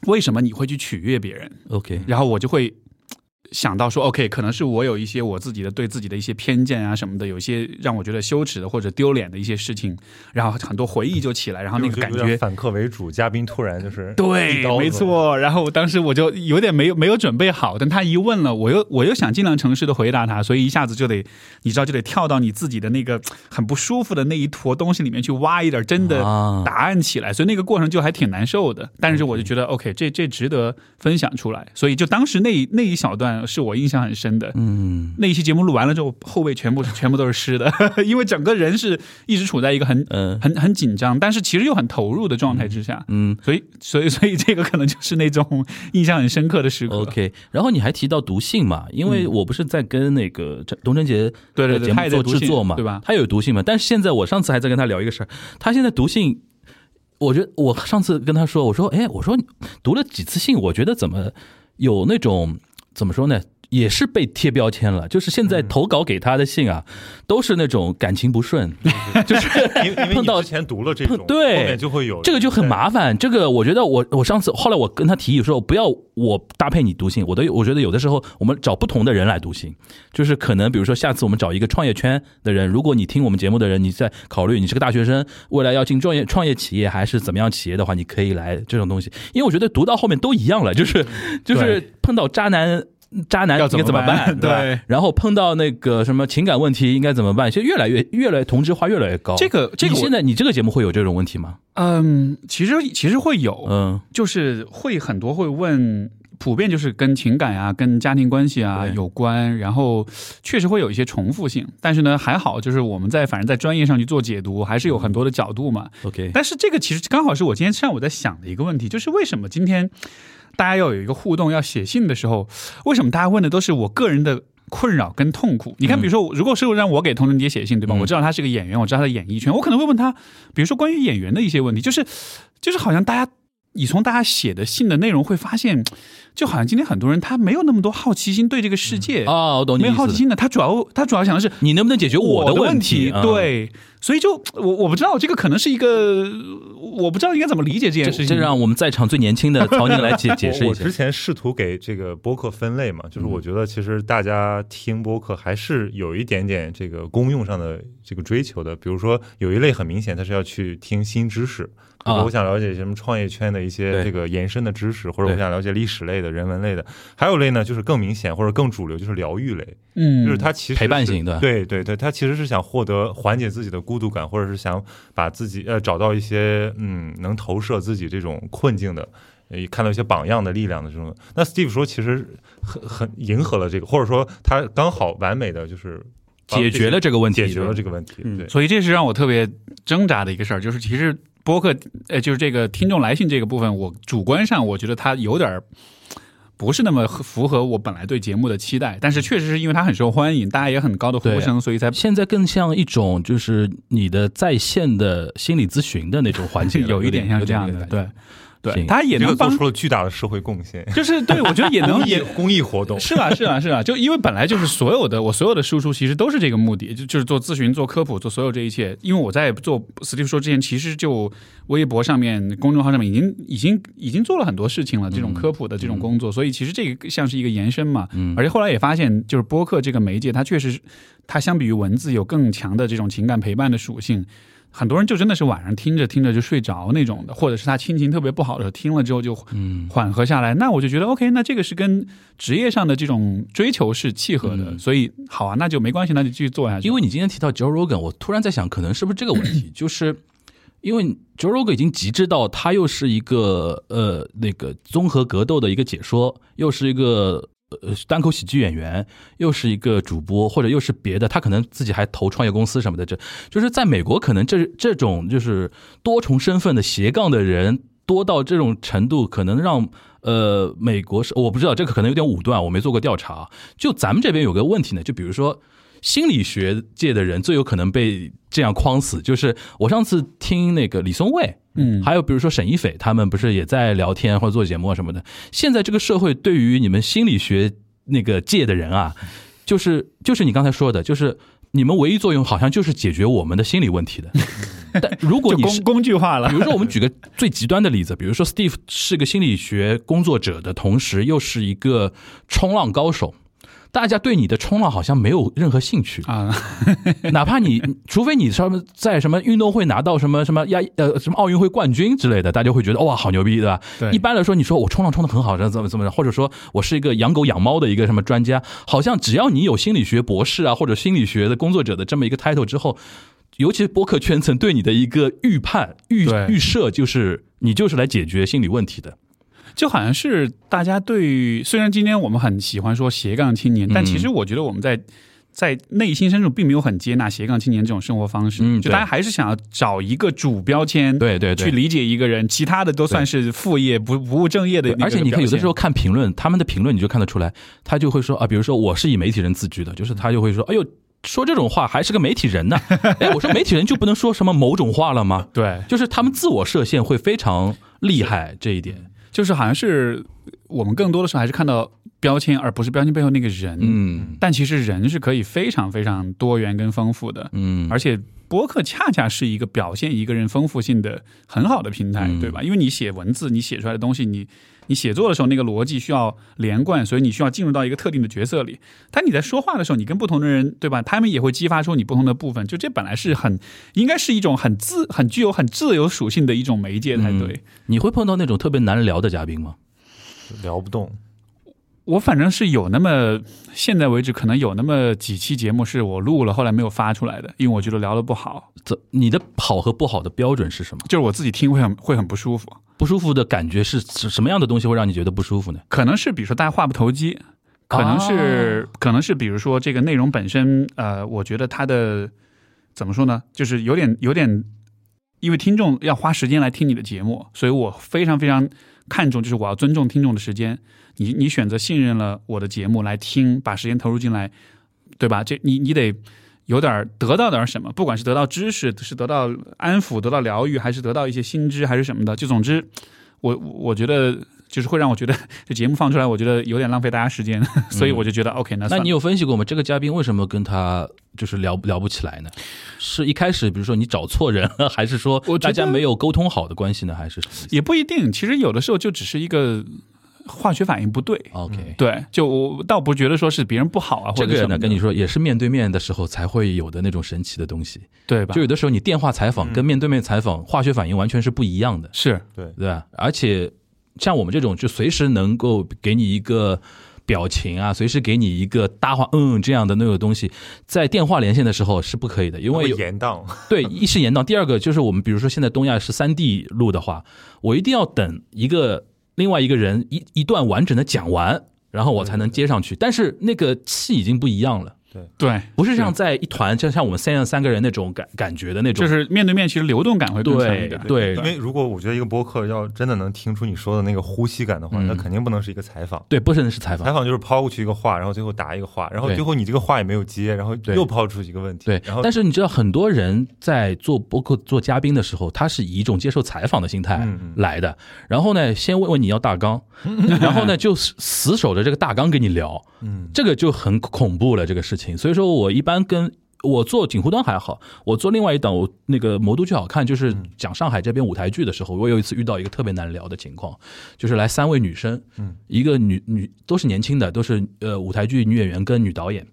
为什么你会去取悦别人？？OK，然后我就会想到说，OK，可能是我有一些我自己的对自己的一些偏见啊什么的，有一些让我觉得羞耻的或者丢脸的一些事情，然后很多回忆就起来，然后那个感觉。反客为主，嘉宾突然就是对没错。然后当时我就有点没有没有准备好，但他一问了，我又我又想尽量诚实的回答他，所以一下子就得，你知道就得跳到你自己的那个很不舒服的那一坨东西里面去挖一点真的啊答案起来，所以那个过程就还挺难受的。但是我就觉得 OK，这这值得分享出来，所以就当时那那一小段是我印象很深的。嗯那一期节目录完了之后，后背全部全部都是湿的，因为整个人是一直处在一个很嗯很很紧张，但是其实又很投入的状态之下。嗯。所以，所以，所以这个可能就是那种印象很深刻的时刻。OK，然后你还提到读信嘛？因为我不是在跟那个董贞杰对对对节目做他也在制作嘛，对吧他有读信嘛？但是现在我上次还在跟他聊一个事儿，他现在读信，我觉得我上次跟他说，我说，哎，我说读了几次信，我觉得怎么有那种怎么说呢？也是被贴标签了，就是现在投稿给他的信啊，都是那种感情不顺，就是因为碰到前读了这种，对后面就会有这个就很麻烦。这个我觉得我我上次后来我跟他提议说，不要我搭配你读信，我都我觉得有的时候我们找不同的人来读信，就是可能比如说下次我们找一个创业圈的人，如果你听我们节目的人，你在考虑你是个大学生，未来要进创业创业企业还是怎么样企业的话，你可以来这种东西，因为我觉得读到后面都一样了，就是就是碰到渣男。渣男要应该怎么办？对吧然后碰到那个什么情感问题应该怎么办？现在越来越越来同质化越来越高。这个这个现在你这个节目会有这种问题吗？嗯，其实其实会有，嗯，就是会很多会问，普遍就是跟情感啊、跟家庭关系啊有关，然后确实会有一些重复性，但是呢还好，就是我们在反正在专业上去做解读，还是有很多的角度嘛。OK，但是这个其实刚好是我今天上午在想的一个问题，就是为什么今天大家要有一个互动，要写信的时候，为什么大家问的都是我个人的困扰跟痛苦？你看，比如说，如果是让我给童晨杰写信，对吧？嗯我知道他是个演员，我知道他的演艺圈，我可能会问他，比如说关于演员的一些问题，就是就是好像大家。你从大家写的信的内容会发现，就好像今天很多人他没有那么多好奇心对这个世界，哦，我懂你意思。没有好奇心的，他主要他主要想的是你能不能解决我的我问题？嗯，对，所以就我我不知道这个可能是一个，我不知道应该怎么理解这件事情。这让我们在场最年轻的曹宁来解 解释一下我我之。前试图给这个播客分类嘛，就是我觉得其实大家听播客还是有一点点这个公用上的这个追求的。比如说有一类很明显，他是要去听新知识，比如啊我想了解什么创业圈的一些这个延伸的知识，或者我想了解历史类的、人文类的。还有类呢，就是更明显或者更主流，就是疗愈类，嗯，就是他其实陪伴型的对对对，他其实是想获得缓解自己的孤独感，或者是想把自己呃找到一些嗯能投射自己这种困境的。呃，看到一些榜样的力量的这种，那 Steve 说其实很很迎合了这个，或者说他刚好完美的就是帮解决了这个问题，解决了这个问题，嗯，对，所以这是让我特别挣扎的一个事儿，就是其实播客，呃，就是这个听众来信这个部分，我主观上我觉得它有点儿不是那么符合我本来对节目的期待，但是确实是因为它很受欢迎，大家也很高的呼声，所以才现在更像一种就是你的在线的心理咨询的那种环节，有一点像这样的，对对，他也能帮这个做，出了巨大的社会贡献，就是对我觉得也能 也公益活动，是啊，是啊，是啊，就因为本来就是所有的我所有的输出其实都是这个目的，就就是做咨询、做科普、做所有这一切。因为我在做 Steve 说之前，其实就微博上面、公众号上面已经已经已经做了很多事情了，这种科普的这种工作，所以其实这个像是一个延伸嘛。嗯而且后来也发现，就是播客这个媒介，它确实它相比于文字有更强的这种情感陪伴的属性。很多人就真的是晚上听着听着就睡着那种的，或者是他心情特别不好的时候听了之后就嗯，缓和下来，那我就觉得 OK，那这个是跟职业上的这种追求是契合的，嗯所以好啊，那就没关系，那就继续做下去。因为你今天提到 Joe Rogan，我突然在想，可能是不是这个问题，就是因为 Joe Rogan 已经极致到他又是一个呃那个综合格斗的一个解说，又是一个。呃，单口喜剧演员，又是一个主播，或者又是别的，他可能自己还投创业公司什么的。这就是在美国，可能这这种就是多重身份的斜杠的人多到这种程度，可能让呃美国是我不知道，这个可能有点武断，我没做过调查。就咱们这边有个问题呢，就比如说心理学界的人最有可能被这样框死，就是我上次听那个李松蔚，嗯，还有比如说沈一斐，他们不是也在聊天或者做节目啊什么的。现在这个社会对于你们心理学那个界的人啊，就是就是你刚才说的，就是你们唯一作用好像就是解决我们的心理问题的。但如果你工具化了比。如说，我们 举个最极端的例子，比如说 Steve 是个心理学工作者的同时，又是一个冲浪高手。大家对你的冲浪好像没有任何兴趣，啊，哪怕你，除非你什么在什么运动会拿到什么什么亚呃什么奥运会冠军之类的，大家会觉得哇好牛逼，对吧？对一般来说，你说我冲浪冲的很好，怎么怎么，或者说我是一个养狗养猫的一个什么专家，好像只要你有心理学博士啊或者心理学的工作者的这么一个 title 之后，尤其是播客圈层对你的一个预判预预设，就是你就是来解决心理问题的。就好像是大家对于，虽然今天我们很喜欢说斜杠青年，但嗯其实我觉得我们在。在内心深处，并没有很接纳斜杠青年这种生活方式，嗯就大家还是想要找一个主标签，对对对去理解一个人，其他的都算是副业，不不务正业的而且你看，有的时候看评论，他们的评论你就看得出来，他就会说啊，比如说我是以媒体人自居的，就是他就会说，哎呦，说这种话还是个媒体人呢。哎，我说媒体人就不能说什么某种话了吗？对，就是他们自我设限会非常厉害这一点。就是好像是我们更多的时候还是看到标签，而不是标签背后那个人。嗯但其实人是可以非常非常多元跟丰富的，嗯，而且播客恰恰是一个表现一个人丰富性的很好的平台，嗯对吧？因为你写文字，你写出来的东西，你你写作的时候那个逻辑需要连贯，所以你需要进入到一个特定的角色里。但你在说话的时候，你跟不同的人，对吧？他们也会激发出你不同的部分。就这本来是很应该是一种很自很具有很自由属性的一种媒介才对。嗯你会碰到那种特别难聊的嘉宾吗？聊不动。我反正是有那么，现在为止可能有那么几期节目是我录了，后来没有发出来的，因为我觉得聊的不好，怎你的好和不好的标准是什么？就是我自己听会很会很不舒服。不舒服的感觉是是什么样的东西会让你觉得不舒服呢？可能是比如说大家话不投机，可能是、可能是比如说这个内容本身，呃，我觉得它的怎么说呢，就是有点有点，因为听众要花时间来听你的节目，所以我非常非常看重，就是我要尊重听众的时间。你你选择信任了我的节目来听，把时间投入进来，对吧？这你你得有点儿得到点儿什么，不管是得到知识，是得到安抚，得到疗愈，还是得到一些新知，还是什么的，就总之，我我觉得就是会让我觉得这节目放出来，我觉得有点浪费大家时间，所以我就觉得 OK，那那你有分析过吗？这个嘉宾为什么跟他就是聊聊不起来呢？是一开始比如说你找错人了，还是说大家没有沟通好的关系呢？还是也不一定，其实有的时候就只是一个化学反应不对。？OK，对，就我倒不觉得说是别人不好啊，或这个呢，跟你说也是面对面的时候才会有的那种神奇的东西。对吧？就有的时候你电话采访跟面对面采访化学反应完全是不一样的，是对，对吧？而且像我们这种就随时能够给你一个表情啊，随时给你一个搭话嗯这样的那个东西，在电话连线的时候是不可以的，因为延宕。对，一是延宕，第二个就是我们比如说现在东亚是三 D 录的话，我一定要等一个另外一个人一一段完整的讲完，然后我才能接上去。但是那个气已经不一样了，对，不是像在一团，就像我们三样三个人那种感感觉的那种，就是面对面，其实流动感会更强一点。对因为如果我觉得一个播客要真的能听出你说的那个呼吸感的话，嗯那肯定不能是一个采访。对，不能是采访采。访就是抛过去一个话，然后最后答一个话，然后最后你这个话也没有接，然后又抛出一个问题，对，然后但是你知道，很多人在做播客、做嘉宾的时候，他是以一种接受采访的心态来的。然后呢，先问问你要大纲，然后呢就死死守着这个大纲跟你聊，嗯这个就很恐怖了。这个事情，所以说我一般跟我做锦湖端还好，我做另外一档我那个魔都剧好看，就是讲上海这边舞台剧的时候，我有一次遇到一个特别难聊的情况，就是来三位女生，嗯，一个女女都是年轻的，都是呃舞台剧女演员跟女导演，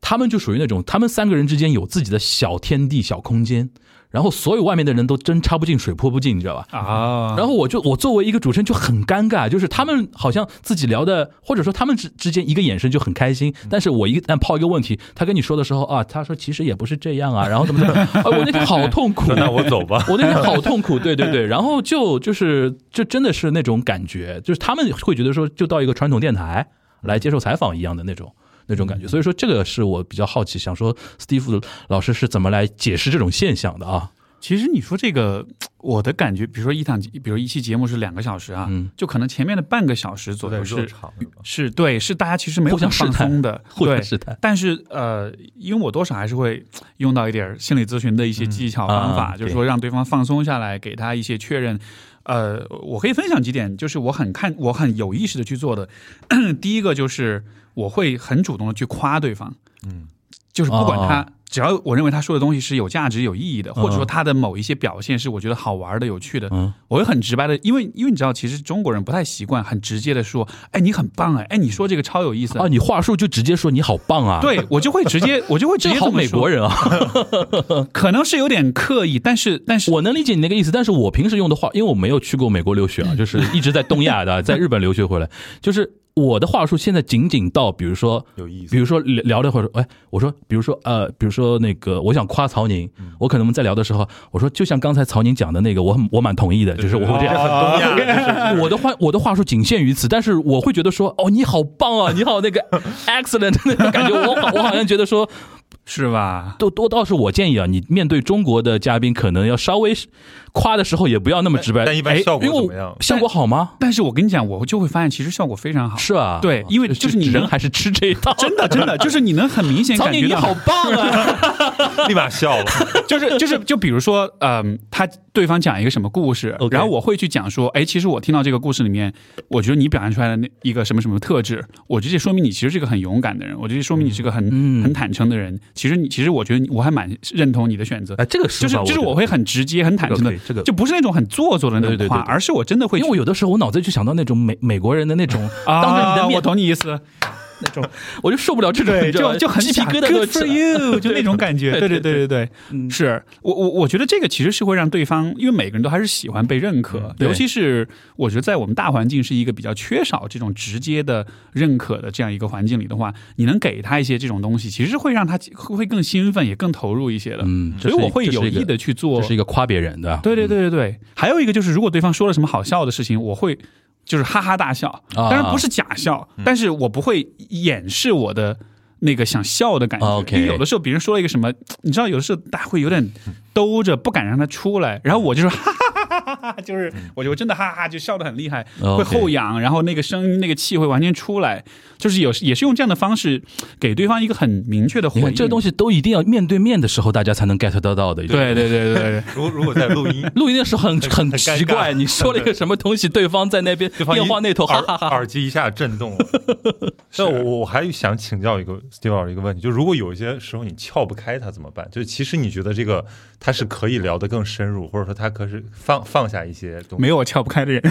她们就属于那种，她们三个人之间有自己的小天地、小空间，然后所有外面的人都针插不进、水泼不进，你知道吧？啊，然后我就我作为一个主持人就很尴尬，就是他们好像自己聊的，或者说他们之之间一个眼神就很开心，但是我一旦抛一个问题，他跟你说的时候啊，他说其实也不是这样啊，然后怎么怎么，哎，我那天好痛苦，那我走吧。我那天好痛苦，对对对，然后就就是就真的是那种感觉，就是他们会觉得说，就到一个传统电台来接受采访一样的那种那种感觉，所以说这个是我比较好奇，想说 Steve 老师是怎么来解释这种现象的啊？其实你说这个，我的感觉，比如说一档，比如一期节目是两个小时啊，嗯就可能前面的半个小时左右是场是对，是大家其实没有想放松的，对。试探，但是呃，因为我多少还是会用到一点心理咨询的一些技巧方法，啊就是说让对方放松下来，给他一些确认。呃，我可以分享几点，就是我很看，我很有意识的去做的。第一个就是我会很主动的去夸对方，嗯，就是不管他，哦只要我认为他说的东西是有价值、有意义的，或者说嗯他的某一些表现是我觉得好玩的、有趣的，嗯。我会很直白的，因为因为你知道，其实中国人不太习惯很直接的说，哎，你很棒哎，哎，你说这个超有意思啊，你话术就直接说你好棒啊，，对我就会直接，我就会直接这么说。美国，人啊，可能是有点刻意，但是但是我能理解你那个意思，但是我平时用的话，因为我没有去过美国留学啊，就是一直在东亚的，在日本留学回来，就是我的话术现在仅仅到，比如说有意思。比如说聊聊的会儿，哎，我说，比如说呃，比如说那个，我想夸曹宁，我可能在聊的时候，我说，就像刚才曹宁讲的那个，我很我蛮同意的，就是我会这样。我的话，我的话术仅限于此，但是我会觉得说，哦，你好棒啊，你好那个 excellent 那种感觉，我好我好像觉得说，是吧？都都倒是我建议啊，你面对中国的嘉宾，可能要稍微夸的时候也不要那么直白，哎但一般效果怎么样效果好吗？但是我跟你讲，我就会发现其实效果非常好。是啊，对，因为就是你人还是吃这一套，真的真的就是你能很明显感觉到你好，棒啊！立马笑了。就是就是就比如说，嗯，他对方讲一个什么故事然后我会去讲说，哎，其实我听到这个故事里面，我觉得你表现出来的那一个什么什么特质，我觉得这说明你其实是个很勇敢的人，我觉得说明你是个很、嗯很坦诚的人。其实你其实我觉得你我还蛮认同你的选择。哎，这个是就是就是我会很直接、很坦诚的这个，这个就不是那种很做作的那种话，而是我真的会，因为我有的时候我脑子就想到那种美美国人的那种，啊，当着你的面我懂你意思，那种，我就受不了这种，就就很鸡皮疙瘩都 Good for you，就那种感觉。对对对对对，嗯。是我我我觉得这个其实是会让对方，因为每个人都还是喜欢被认可，尤其是我觉得在我们大环境是一个比较缺少这种直接的认可的这样一个环境里的话，你能给他一些这种东西，其实是会让他会更兴奋，也更投入一些的。嗯，所以我会有意的去做这是一个夸别人的，对对对对对，还有一个就是，如果对方说了什么好笑的事情，我会就是哈哈大笑，啊当然不是假笑，但是我不会掩饰我的那个想笑的感觉。因为有的时候别人说了一个什么，你知道，有的时候大家会有点兜着，不敢让他出来，然后我就说哈哈哈 哈就是我就真的哈哈哈就笑得很厉害，会后仰，然后那个声音那个气会完全出来，就是有也是用这样的方式给对方一个很明确的回应。这东西都一定要面对面的时候，大家才能 get 得到的。对对对对对。如如果在录音，录音的时候很很奇怪，你说了一个什么东西，对方在那边对方电话那头哈哈哈。耳机一下震动了。那我我还想请教一个 Steve 老师一个问题，就如果有一些时候你撬不开它怎么办？就其实你觉得这个它是可以聊得更深入，或者说它可是放放下一些东西。没有我撬不开的人，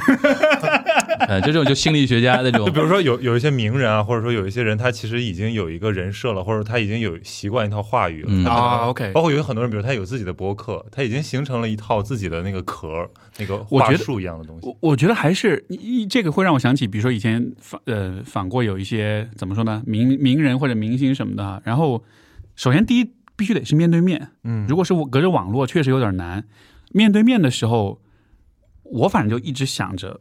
呃，这种就心理学家那种就 比如说有有一些名人啊，或者说有一些人，他其实已经有一个人设了，或者他已经有习惯一套话语了。啊，OK 包括有很多人，比如他有自己的博客，他已经形成了一套自己的那个壳，那个我觉得话术一样的东西。我我觉得还是你你这个会让我想起，比如说以前访呃访过有一些怎么说呢，名名人或者明星什么的啊。然后首先第一必须得是面对面，嗯如果是我隔着网络，确实有点难。面对面的时候，我反正就一直想着，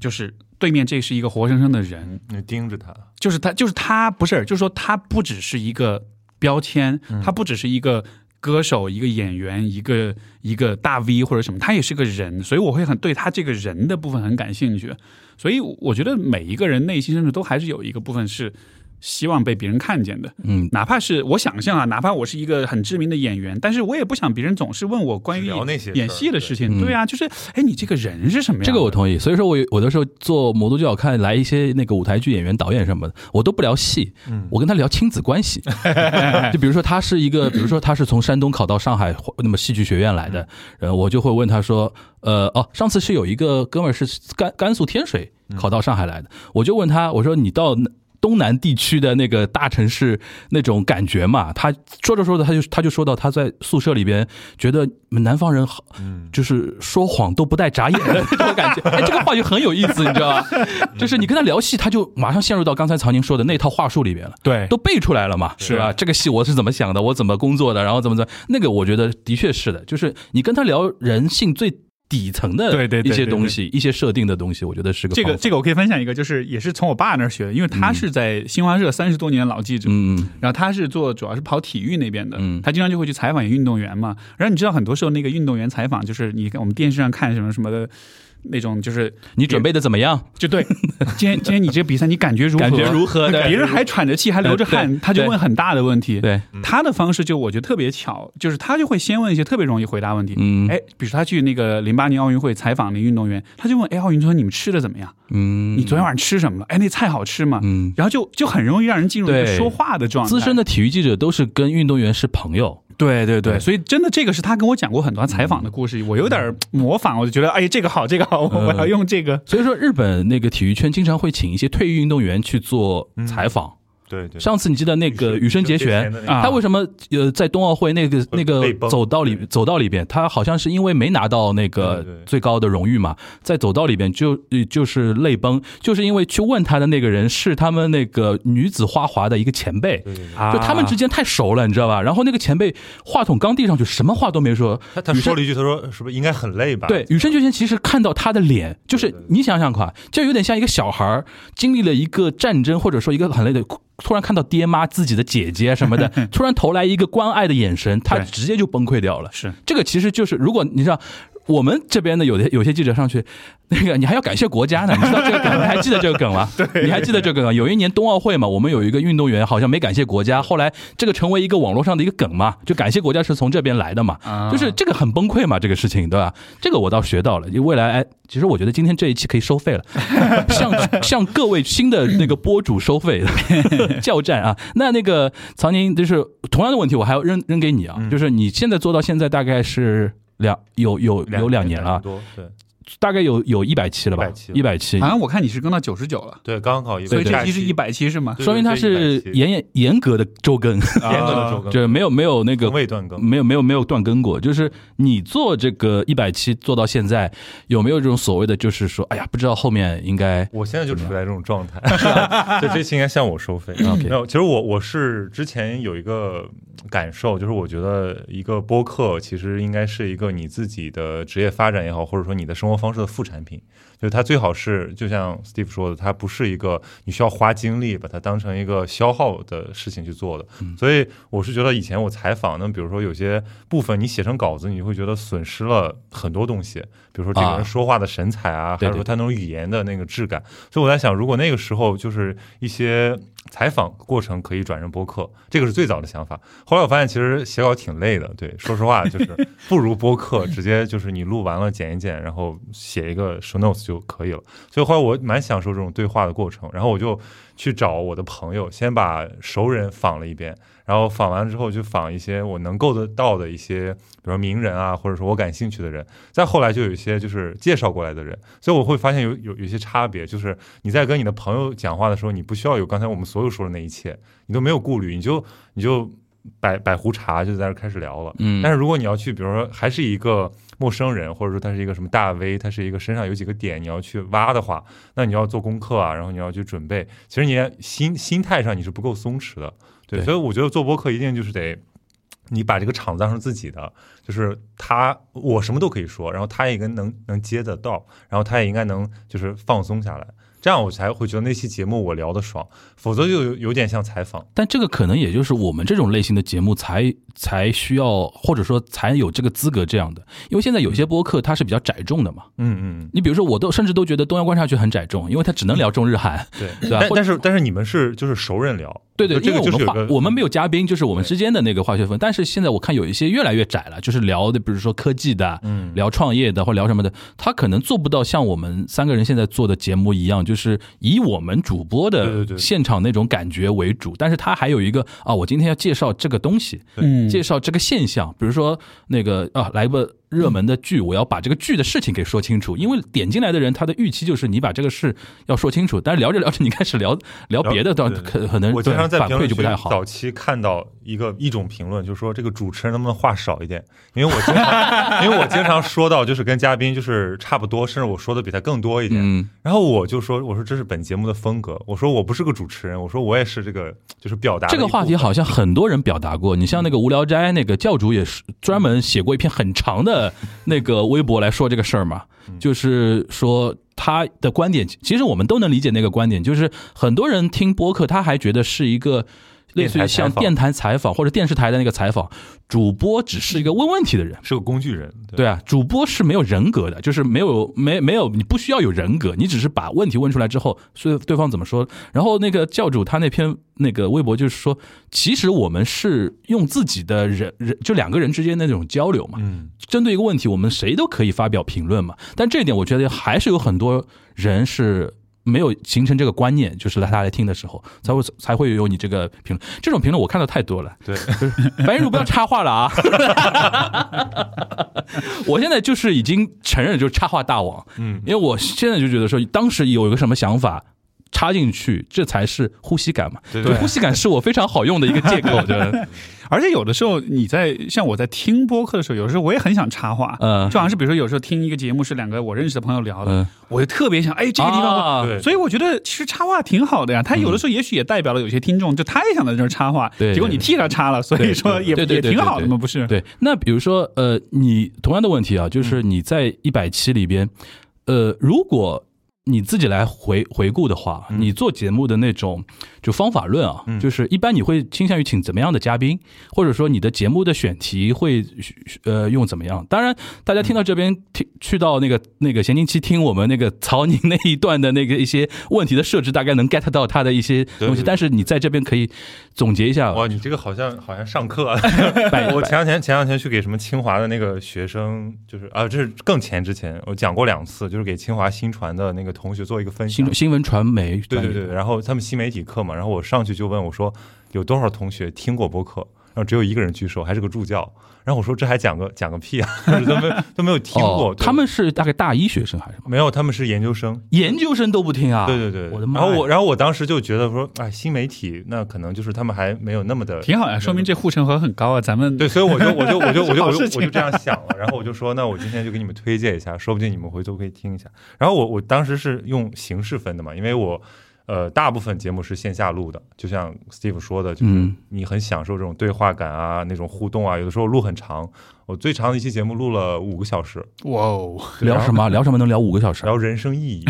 就是对面这是一个活生生的人，你盯着他，就是他，就是他，不是，就是说他不只是一个标签，他不只是一个歌手、一个演员、一个一个大 V 或者什么，他也是个人，所以我会很对他这个人的部分很感兴趣。所以我觉得每一个人内心深处都还是有一个部分是希望被别人看见的，嗯，哪怕是我想象啊，哪怕我是一个很知名的演员，但是我也不想别人总是问我关于演戏的事情。对对啊，就是哎，你这个人是什么样？这个我同意。所以说我有有的时候做魔都就好看来一些那个舞台剧演员、导演什么的，我都不聊戏，我跟他聊亲子关系。就比如说他是一个，比如说他是从山东考到上海那么戏剧学院来的，呃，我就会问他说，呃，哦，上次是有一个哥们儿是甘甘肃天水考到上海来的，我就问他，我说你到。东南地区的那个大城市那种感觉嘛，他说着说着，他就他就说到他在宿舍里边觉得南方人好，就是说谎都不带眨眼的那种感觉。哎，这个话就很有意思，你知道吧？就是你跟他聊戏，他就马上陷入到刚才曹宁说的那套话术里边了。对都背出来了嘛，是吧？这个戏我是怎么想的，我怎么工作的，然后怎么怎么，那个我觉得的确是的，就是你跟他聊人性最底层的对对对一些东西，一些设定的东西，我觉得是个这个这个我可以分享一个，就是也是从我爸那儿学的，因为他是在新华社三十多年老记者，嗯嗯然后他是做主要是跑体育那边的，嗯他经常就会去采访运动员嘛。然后你知道很多时候那个运动员采访，就是你看我们电视上看什么什么的。那种就是你准备的怎么样？就对，今天今天你这个比赛你感觉如何？感觉如何？别人还喘着气，还流着汗，他就问很大的问题。对，他的方式就我觉得特别巧，就是他就会先问一些特别容易回答问题。嗯哎，比如说他去那个零八年奥运会采访那运动员，他就问：哎，奥运村你们吃的怎么样？嗯，你昨天晚上吃什么了？哎，那菜好吃吗？嗯然后就就很容易让人进入一个说话的状态。资深的体育记者都是跟运动员是朋友，对对对，所以真的这个是他跟我讲过很多采访的故事，我有点模仿，我就觉得哎，这个好，这个好，我 我要用这个。所以说日本那个体育圈经常会请一些退役运动员去做采访。对对，上次你记得那个羽生结弦他为什么呃在冬奥会那个那个走道里走道里边，他好像是因为没拿到那个最高的荣誉嘛，在走道里边就呃就是泪崩，就是因为去问他的那个人是他们那个女子花滑的一个前辈。就他们之间太熟了，你知道吧？然后那个前辈话筒刚递上去，什么话都没说。他他说了一句，他说是不是应该很累吧？对，羽生结弦其实看到他的脸，就是你想想看，就有点像一个小孩经历了一个战争，或者说一个很累的突然看到爹妈自己的姐姐什么的，突然投来一个关爱的眼神，他直接就崩溃掉了。是这个其实就是，如果你知道。我们这边的有的有些记者上去，那个你还要感谢国家呢，你知道这个梗？你还记得这个梗吗？对，你还记得这个梗？有一年冬奥会嘛，我们有一个运动员好像没感谢国家，后来这个成为一个网络上的一个梗嘛，就感谢国家是从这边来的嘛，啊就是这个很崩溃嘛，这个事情对吧？这个我倒学到了，未来哎，其实我觉得今天这一期可以收费了，向向各位新的那个播主收费 叫战啊。那那个曹宁就是同样的问题，我还要扔扔给你啊，嗯就是你现在做到现在大概是两有有有两年了啊，多，对大概有有一百期了吧？100期了。一百期好，像我看你是更到九十九了，对，刚好一百，所以这下期是一百期是吗？说明它是严严严格的周更，严格的周更，就是没有没有那个未断更。没有没有没有断更过，就是你做这个一百期做到现在，有没有这种所谓的就是说，哎呀，不知道后面应该我现在就处在这种状态，就这期应该向我收费。没有，其实我我是之前有一个感受，就是我觉得一个播客其实应该是一个你自己的职业发展也好，或者说你的生活方式的副产品。就是它最好是，就像 Steve 说的，它不是一个你需要花精力把它当成一个消耗的事情去做的。所以我是觉得以前我采访，那比如说有些部分你写成稿子，你会觉得损失了很多东西，比如说这个啊人说话的神采啊，对还有说他那种语言的那个质感。所以我在想，如果那个时候就是一些采访过程可以转成播客，这个是最早的想法。后来我发现其实写稿挺累的，对，说实话就是不如播客，直接就是你录完了剪一剪，然后写一个 show notes 就可以了。所以后来我蛮享受这种对话的过程，然后我就去找我的朋友，先把熟人访了一遍，然后访完之后就访一些我能够得到的一些，比如说名人啊，或者说我感兴趣的人。再后来就有一些就是介绍过来的人，所以我会发现有有有些差别，就是你在跟你的朋友讲话的时候，你不需要有刚才我们所有说的那一切，你都没有顾虑，你就你就摆摆壶茶就在这儿开始聊了。嗯但是如果你要去，比如说还是一个陌生人，或者说他是一个什么大 V，他是一个身上有几个点你要去挖的话，那你要做功课啊，然后你要去准备，其实你心心态上你是不够松弛的。对，对所以我觉得做播客一定就是得。你把这个场子当成自己的，就是他，我什么都可以说，然后他也应该能能接得到，然后他也应该能就是放松下来，这样我才会觉得那期节目我聊的爽，否则就有有点像采访。但这个可能也就是我们这种类型的节目才才需要，或者说才有这个资格这样的。因为现在有些播客它是比较窄众的嘛，嗯嗯，你比如说我都甚至都觉得东阳观察局很窄众，因为它只能聊中日韩，对，对吧但但是但是你们是就是熟人聊，对对，就这因为我们话我们没有嘉宾，就是我们之间的那个化学分。但是现在我看有一些越来越窄了，就是聊的，比如说科技的，嗯聊创业的或聊什么的，他可能做不到像我们三个人现在做的节目一样，就是以我们主播的现场那种感觉为主。但是他还有一个啊，我今天要介绍这个东西，嗯介绍这个现象，比如说那个啊，来个热门的剧，我要把这个剧的事情给说清楚，因为点进来的人他的预期就是你把这个事要说清楚，但是聊着聊着你开始聊 聊别的，到可可能我经常在反评论区馈就不太好。早期看到一个一种评论，就是说这个主持人能不能话少一点？因为我经常，因为我经常说到，就是跟嘉宾就是差不多，甚至我说的比他更多一点。嗯，然后我就说，我说这是本节目的风格。我说我不是个主持人，我说我也是这个就是表达这个话题好像很多人表达过，你像那个无聊斋那个教主也是专门写过一篇很长的那个微博来说这个事儿嘛，就是说他的观点，其实我们都能理解那个观点，就是很多人听播客，他还觉得是一个。类似于像电台采访或者电视台的那个采访，主播只是一个问问题的人，是个工具人。对啊，主播是没有人格的，就是没有没没有，你不需要有人格，你只是把问题问出来之后，所以对方怎么说。然后那个教主他那篇那个微博就是说，其实我们是用自己的人人就两个人之间的那种交流嘛，嗯，针对一个问题，我们谁都可以发表评论嘛。但这一点，我觉得还是有很多人是。没有形成这个观念，就是来他来听的时候，才会才会有你这个评论。这种评论我看到太多了。对，白玉茹不要插话了啊！我现在就是已经承认就是插话大王，嗯，因为我现在就觉得说，当时有一个什么想法插进去，这才是呼吸感嘛。对对，呼吸感是我非常好用的一个借口，对 吧？而且有的时候你在像我在听播客的时候，有的时候我也很想插话，嗯。就好像是比如说有时候听一个节目是两个我认识的朋友聊的，嗯，我就特别想哎这个地方。所以我觉得其实插话挺好的呀，他有的时候也许也代表了有些听众，就他也想在这儿插话，对结果你替他插了，所以说也也挺好的嘛，不是？对，那比如说，呃，你同样的问题啊，就是你在一百期里边，呃，如果你自己来回回顾的话，嗯你做节目的那种就方法论啊，嗯就是一般你会倾向于请怎么样的嘉宾，或者说你的节目的选题会呃用怎么样？当然，大家听到这边听去到那个那个闲宁期听我们那个曹宁那一段的那个一些问题的设置，大概能 get 到他的一些东西。但是你在这边可以总结一下，哇，你这个好像好像上课啊！百 我前两天前两天去给什么清华的那个学生，就是啊，这是更前之前我讲过两次，就是给清华新传的那个同学做一个分享新。新闻传媒对对对，然后他们新媒体课嘛，然后我上去就问我说有多少同学听过播客，然后只有一个人举手，还是个助教。然后我说这还讲个讲个屁啊，就 是都没都没有听过。哦他们是大概大一学生还是什么？没有，他们是研究生。研究生都不听啊？对对对，我的妈呀！然后我然后我当时就觉得说，哎，新媒体那可能就是他们还没有那么的挺好呀，说明这护城河很高啊。咱们对，所以我就我就我就 我就我就我就这样想了，然后我就说，那我今天就给你们推荐一下，说不定你们回头可以听一下。然后我我当时是用形式分的嘛，因为我呃大部分节目是线下录的，就像 Steve 说的，就是嗯。你很享受这种对话感啊，那种互动啊，有的时候录很长，我最长的一期节目录了五个小时，哇哦，聊什么？聊什么能聊五个小时聊？人生意义，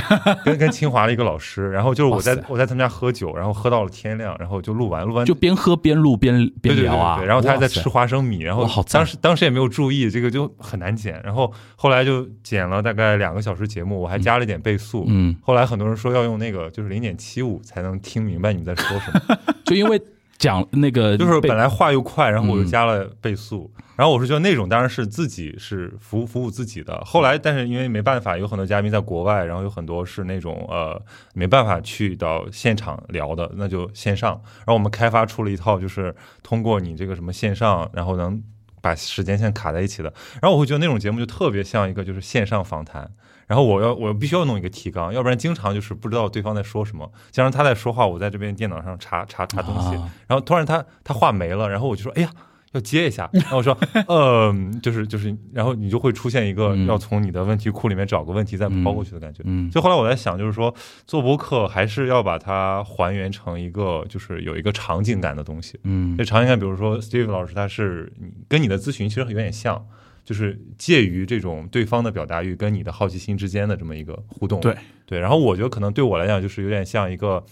跟跟清华的一个老师，然后就是我在我在他们家喝酒，然后喝到了天亮，然后就录完，录完就边喝边录边边聊啊。对对然后他还在吃花生米，然后当时当时也没有注意，这个就很难剪。然后后来就剪了大概两个小时节目，我还加了一点倍速。嗯，后来很多人说要用那个就是零点七五才能听明白你们在说什么，就因为讲那个就是本来话又快，然后我又嗯加了倍速。然后我是觉得那种当然是自己是服服务自己的。后来但是因为没办法，有很多嘉宾在国外，然后有很多是那种呃没办法去到现场聊的，那就线上。然后我们开发出了一套就是通过你这个什么线上，然后能。把时间线卡在一起的，然后我会觉得那种节目就特别像一个就是线上访谈，然后我要我必须要弄一个提纲，要不然经常就是不知道对方在说什么，加上他在说话，我在这边电脑上查查查东西，啊。然后突然他他话没了，然后我就说哎呀。要接一下，然后我说，呃，就是就是，然后你就会出现一个嗯。要从你的问题库里面找个问题再抛过去的感觉。嗯所以后来我在想，就是说做播客还是要把它还原成一个就是有一个场景感的东西。嗯。这场景感，比如说 Steve 老师，他是你跟你的咨询其实有点像，就是介于这种对方的表达欲跟你的好奇心之间的这么一个互动。对对，然后我觉得可能对我来讲，就是有点像一个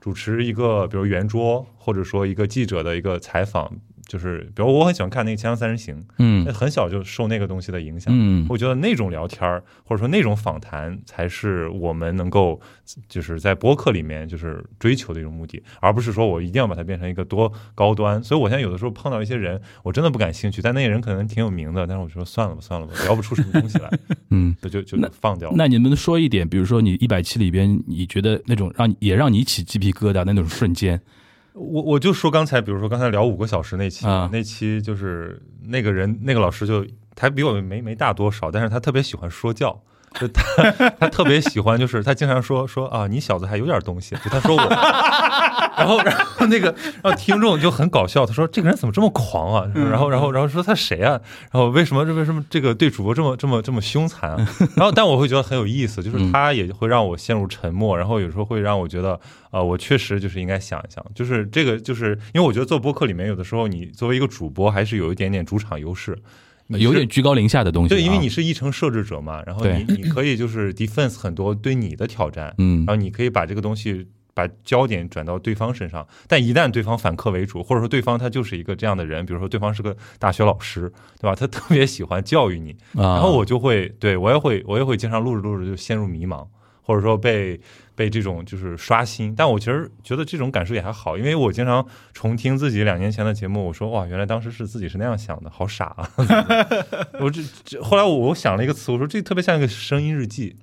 主持一个，比如圆桌，或者说一个记者的一个采访，就是比如我很喜欢看那个《锵锵三人行》，嗯那很小就受那个东西的影响。嗯我觉得那种聊天儿，或者说那种访谈，才是我们能够就是在播客里面就是追求的一种目的，而不是说我一定要把它变成一个多高端。所以我现在有的时候碰到一些人，我真的不感兴趣，但那些人可能挺有名的，但是我说算了吧，算了吧，聊不出什么东西来，嗯。就就就放掉了。那你们说一点，比如说你一百期里边，你觉得那种让你也让你起鸡皮疙瘩那种瞬间，我我就说刚才，比如说刚才聊五个小时那期，啊那期就是那个人那个老师就他比我没没大多少，但是他特别喜欢说教。就他，他特别喜欢，就是他经常说说啊，你小子还有点东西。就他说我，然后然后那个，然后听众就很搞笑，他说这个人怎么这么狂啊？然后然后然后说他谁啊？然后为什么为什么这个对主播这么这么这么凶残啊？然后但我会觉得很有意思，就是他也会让我陷入沉默，然后有时候会让我觉得啊、我确实就是应该想一想，就是这个就是因为我觉得做播客里面有的时候你作为一个主播还是有一点点主场优势，有点居高临下的东西啊。对，因为你是议程设置者嘛，然后你你可以就是 defense 很多对你的挑战，嗯然后你可以把这个东西把焦点转到对方身上，但一旦对方反客为主，或者说对方他就是一个这样的人，比如说对方是个大学老师，对吧？他 特别喜欢教育你，啊，然后我就会对我也会我也会经常录着录着就陷入迷茫，或者说被被这种就是刷新。但我其实觉得这种感受也还好，因为我经常重听自己两年前的节目，我说哇，原来当时是自己是那样想的，好傻啊！我这这后来我我想了一个词，我说这特别像一个声音日记。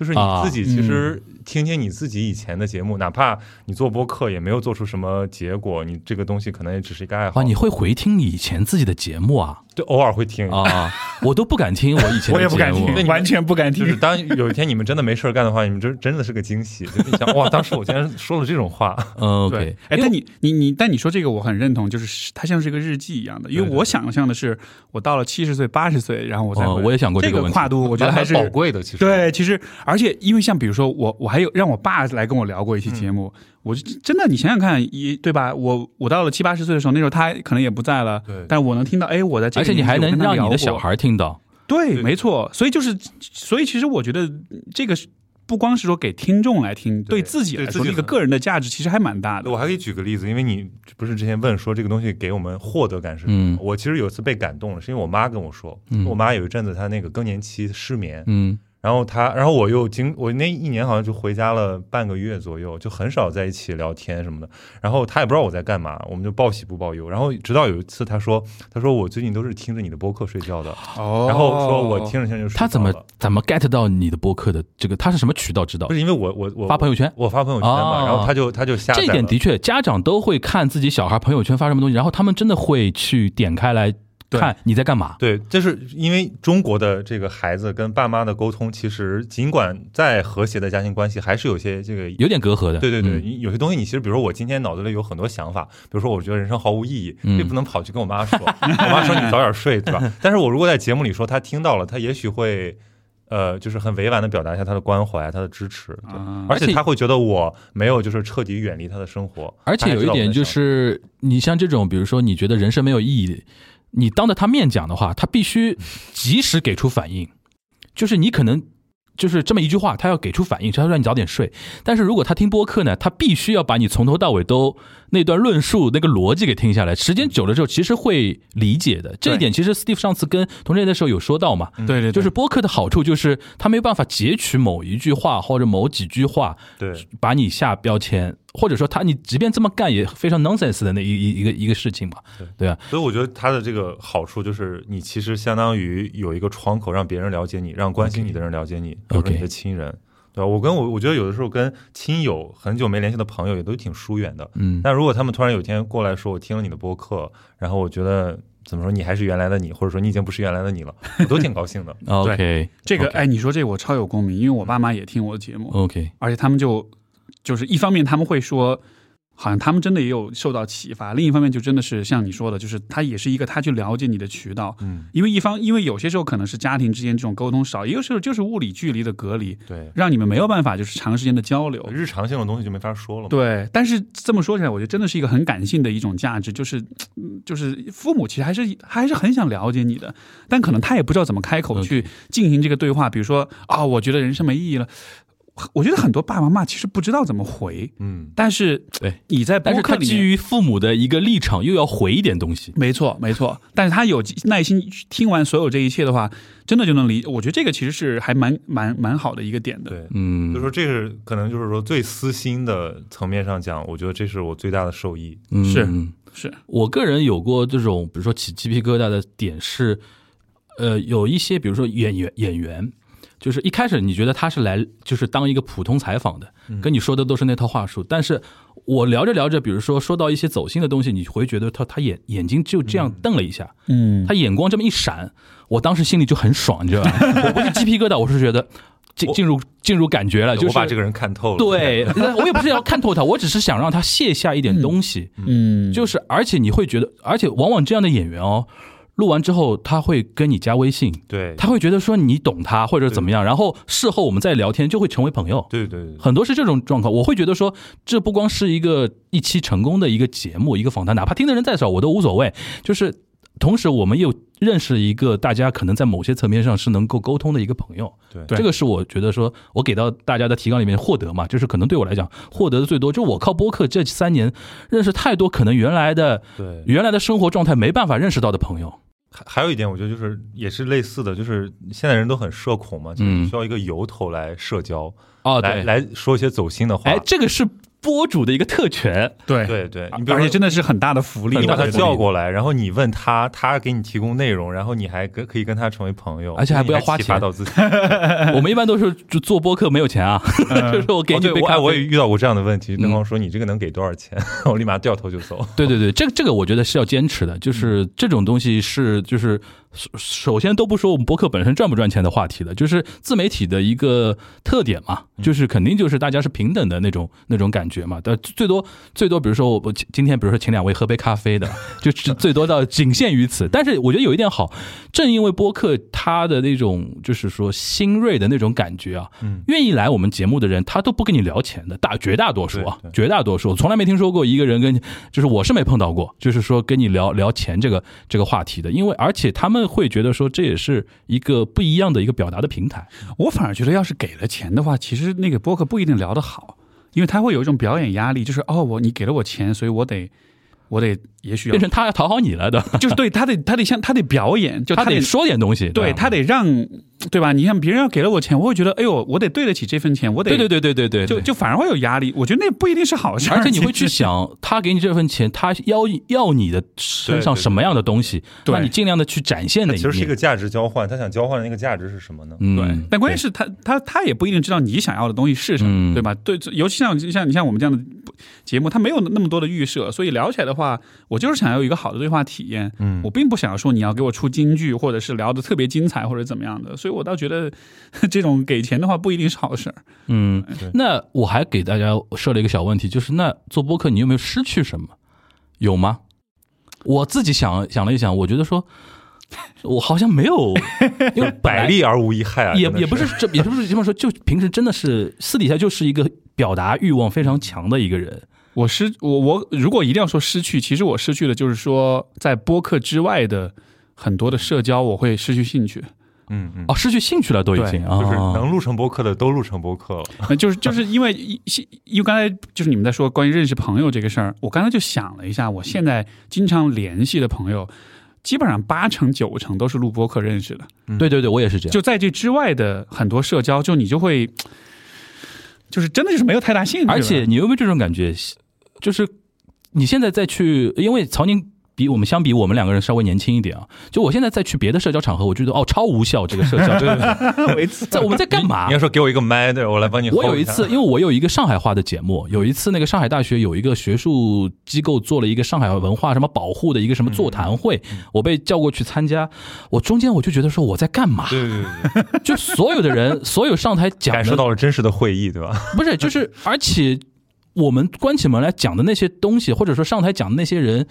就是你啊自己其实听听你自己以前的节目，哪怕你做播客也没有做出什么结果，你这个东西可能也只是一个爱好。啊，你会回听你以前自己的节目啊？对偶尔会听。一下，啊，我都不敢听我以前的 节目，我也不敢听完全不敢听。就是。当有一天你们真的没事儿干的话，你们真真的是个惊喜。就想，哇，当时我竟然说了这种话，嗯对，OK，，哎，但你你你，但你说这个我很认同，就是它像是一个日记一样的，因为我想象的是我到了七十岁、八十岁，然后我再回哦我也想过这这个问题。跨度，我觉得还是宝贵的。其实，对，其实而且因为像比如说我我还有让我爸来跟我聊过一期节目，我就真的你想想看，一对吧？我我到了七八十岁的时候，那时候他可能也不在了，对但我能听到，哎，我在这个而且你还能让你的小孩听到，对，没错，所以就是，所以其实我觉得这个是不光是说给听众来听，对对自己来说，对自己很那个个人的价值其实还蛮大的。我还可以举个例子，因为你不是之前问说这个东西给我们获得感是什么？嗯我其实有一次被感动了，是因为我妈跟我说，嗯我妈有一阵子她那个更年期失眠，嗯然后他，然后我又经我那一年好像就回家了半个月左右，就很少在一起聊天什么的。然后他也不知道我在干嘛，我们就报喜不报忧。然后直到有一次他说，他说我最近都是听着你的播客睡觉的，哦然后说我听着听着就睡他怎么怎么 get 到你的播客的这个？他是什么渠道知道不？是因为我我我发朋友圈我发朋友圈嘛，哦然后他就他就下载这一点的确，家长都会看自己小孩朋友圈发什么东西，然后他们真的会去点开来看你在干嘛。对，就是因为中国的这个孩子跟爸妈的沟通，其实尽管再和谐的家庭关系，还是有些这个。有点隔阂的，对对对，嗯有些东西你其实，比如说我今天脑子里有很多想法，比如说我觉得人生毫无意义，嗯这不能跑去跟我妈说，我妈说你早点睡，对吧？但是我如果在节目里说，她听到了，她也许会。呃，就是很委婉的表达一下她的关怀、她的支持，对啊而且她会觉得我没有就是彻底远离她的生活，而且有一点就是，你像这种，比如说你觉得人生没有意义，你当着他面讲的话，他必须及时给出反应，就是你可能。就是这么一句话，他要给出反应，他让你早点睡。但是如果他听播客呢，他必须要把你从头到尾都那段论述那个逻辑给听下来。时间久了之后，其实会理解的。这一点其实 Steve 上次跟同学的时候有说到嘛，对对，对就是播客的好处就是他没有办法截取某一句话或者某几句话，对把你下标签，或者说他你即便这么干也非常 nonsense 的那一一一个一个事情嘛，对。啊，所以我觉得它的这个好处就是，你其实相当于有一个窗口，让别人了解你，让关心你的人了解你，比如说你的亲人，对吧？我跟我我觉得有的时候跟亲友很久没联系的朋友也都挺疏远的。嗯，但如果他们突然有一天过来说，我听了你的播客，然后我觉得怎么说，你还是原来的你，或者说你已经不是原来的你了，我都挺高兴的。OK 这个哎，你说这个我超有共鸣，因为我爸妈也听我的节目，OK，而且他们就就是一方面他们会说，好像他们真的也有受到启发；另一方面就真的是像你说的，就是他也是一个他去了解你的渠道。嗯，因为一方，因为有些时候可能是家庭之间这种沟通少，也有时候就是物理距离的隔离，对，让你们没有办法就是长时间的交流。日常性的东西就没法说了。对，但是这么说起来，我觉得真的是一个很感性的一种价值，就是，嗯就是父母其实还是还是很想了解你的，但可能他也不知道怎么开口去进行这个对话。比如说啊、我觉得人生没意义了，我觉得很多爸爸妈妈其实不知道怎么回，嗯，但是对，你在但是他播客里。基于父母的一个立场，又要回一点东西，没错，没错，但是他有耐心听完所有这一切的话，真的就能理。我觉得这个其实是还蛮蛮蛮好的一个点的。对。嗯，就说这是可能就是说最私心的层面上讲，我觉得这是我最大的受益。嗯是嗯是，我个人有过这种，比如说起鸡皮疙瘩的点是，呃，有一些比如说演员演员，就是一开始你觉得他是来就是当一个普通采访的，跟你说的都是那套话术，但是我聊着聊着，比如说说到一些走心的东西，你会觉得他他眼眼睛就这样瞪了一下，嗯，他眼光这么一闪，我当时心里就很爽，你知道吧？我不是鸡皮疙瘩，我是觉得进进入进入感觉了，就是我把这个人看透了。对，我也不是要看透他，我只是想让他卸下一点东西。嗯，就是，而且你会觉得，而且往往这样的演员哦，录完之后他会跟你加微信，对，他会觉得说你懂他或者怎么样，然后事后我们再聊天就会成为朋友。对对对，很多是这种状况，我会觉得说，这不光是一个一期成功的一个节目，一个访谈，哪怕听的人再少，我都无所谓。就是同时，我们又认识一个大家可能在某些层面上是能够沟通的一个朋友。对对这个是我觉得说我给到大家的提纲里面获得嘛，就是可能对我来讲获得的最多，就我靠播客这三年认识太多可能原来的对。原来的生活状态没办法认识到的朋友。还还有一点，我觉得就是也是类似的，就是现在人都很社恐嘛，就是嗯需要一个由头来社交，哦，来，来说一些走心的话。哎，这个是播主的一个特权。对对对，而且真的是很大的福利。你把他叫过来，然后你问他，他给你提供内容，然后你还跟可以跟他成为朋友，而且还不要花钱到自己。我们一般都是就做播客没有钱啊，就是我给你杯咖啡。我也遇到过这样的问题，对嗯方说你这个能给多少钱，我立马掉头就走。对对对，这个这个我觉得是要坚持的，就是这种东西是就是首首先都不说我们播客本身赚不赚钱的话题了，就是自媒体的一个特点嘛，就是肯定就是大家是平等的那种那种感觉嘛，但最多最多，比如说我我今天比如说请两位喝杯咖啡的，就是最多到仅限于此。但是我觉得有一点好，正因为播客它的那种就是说新锐的那种感觉啊，嗯。愿意来我们节目的人，他都不跟你聊钱的，大绝大多数啊绝大多数，我从来没听说过一个人跟你，就是我是没碰到过，就是说跟你聊聊钱这个这个话题的，因为而且他们会觉得说这也是一个不一样的一个表达的平台。我反而觉得，要是给了钱的话，其实那个播客不一定聊得好，因为他会有一种表演压力，就是哦，我你给了我钱，所以我得我得也许要变 成他要讨好你了的，就是对他得他得像他得表演，就得他得说点东西，对吧他得让对吧？你像别人要给了我钱，我会觉得哎呦，我得对得起这份钱，我得对对对对对对，就就反而会有压力。我觉得那不一定是好事儿，而且你会去想，他给你这份钱，他要要你的身上什么样的东西，对那你尽量的去展现的一面。其实是一个价值交换，他想交换的那个价值是什么呢？嗯，对，但关键是他他他也不一定知道你想要的东西是什么，嗯对吧？对，尤其像像你像我们这样的节目，他没有那么多的预设，所以聊起来的话，我就是想要有一个好的对话体验。嗯我并不想要说你要给我出金句，或者是聊的特别精彩或者怎么样的，所以我倒觉得 这种给钱的话不一定是好事儿。嗯对，那我还给大家设了一个小问题，就是那做播客你有没有失去什么？有吗？我自己想想了一想，我觉得说，我好像没有，因为百利而无一害啊！也也不是这也不是这么说，就平时真的是私底下就是一个表达欲望非常强的一个人。我失我我如果一定要说失去，其实我失去的就是说在播客之外的很多的社交，我会失去兴趣。嗯嗯，哦，失去兴趣了都已经啊，就是能录成播客的都录成播客了。呃就是就是因为一因为刚才就是你们在说关于认识朋友这个事儿，我刚才就想了一下，我现在经常联系的朋友，基本上八成九成都是录播客认识的。对对对，我也是这样。就在这之外的很多社交，就你就会，就是真的就是没有太大兴趣。而且你有没有这种感觉？就是你现在再去，因为曹宁比我们相比，我们两个人稍微年轻一点啊。就我现在再去别的社交场合，我觉得哦，超无效这个社交。对 对对，每 次在我们在干嘛你要？说给我一个麦，对我来帮你。我有一次，因为我有一个上海话的节目，有一次那个上海大学有一个学术机构做了一个上海文化什么保护的一个什么座谈会，我被叫过去参加。我中间我就觉得说我在干嘛？对对对对，就所有的人，所有上台讲感受到了真实的会议，对吧？不是，就是而且我们关起门来讲的那些东西，或者说上台讲的那些人，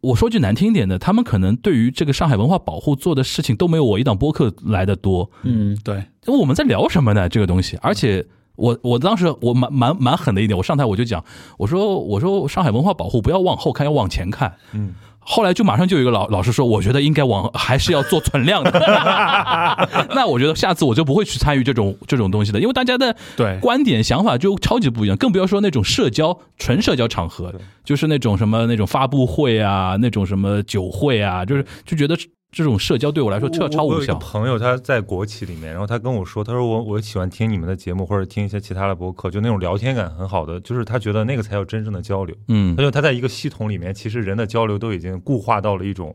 我说句难听一点的，他们可能对于这个上海文化保护做的事情都没有我一档播客来的多。嗯，对，我们在聊什么呢？这个东西，而且。我我当时我蛮蛮蛮狠的一点，我上台我就讲，我说我说上海文化保护不要往后看，要往前看。嗯，后来就马上就有一个老老师说，我觉得应该往还是要做存量的。那我觉得下次我就不会去参与这种这种东西的，因为大家的对观点想法就超级不一样，更不要说那种社交纯社交场合，就是那种什么那种发布会啊，那种什么酒会啊，就是就觉得这种社交对我来说超我我有一个超无效。朋友他在国企里面，然后他跟我说，他说我我喜欢听你们的节目或者听一些其他的播客，就那种聊天感很好的，就是他觉得那个才叫真正的交流。嗯他，就他在一个系统里面，其实人的交流都已经固化到了一种。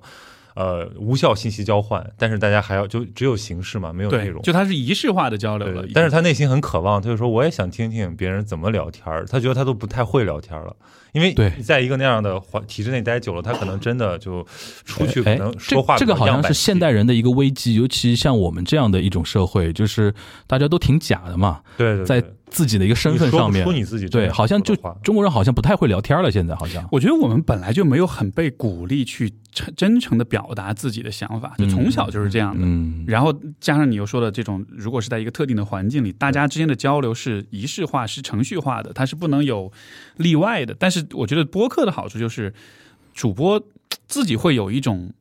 呃，无效信息交换，但是大家还要就只有形式嘛，没有内容，。就它是仪式化的交流了但是他内心很渴望，他就说我也想听听别人怎么聊天儿。他觉得他都不太会聊天了，因为对。在一个那样的环体制内待久了，他可能真的就出去可哎能，说话这个好像是现代人的一个危机，尤其像我们这样的一种社会，就是大家都挺假的嘛，对对对。在自己的一个身份上面你说，你自己对，好像就中国人好像不太会聊天了，现在好像。我觉得我们本来就没有很被鼓励去真真诚的表达自己的想法，就从小就是这样的。嗯，然后加上你又说的这种，如果是在一个特定的环境里，大家之间的交流是仪式化、是程序化的，它是不能有例外的。但是我觉得播客的好处就是，主播自己会有一种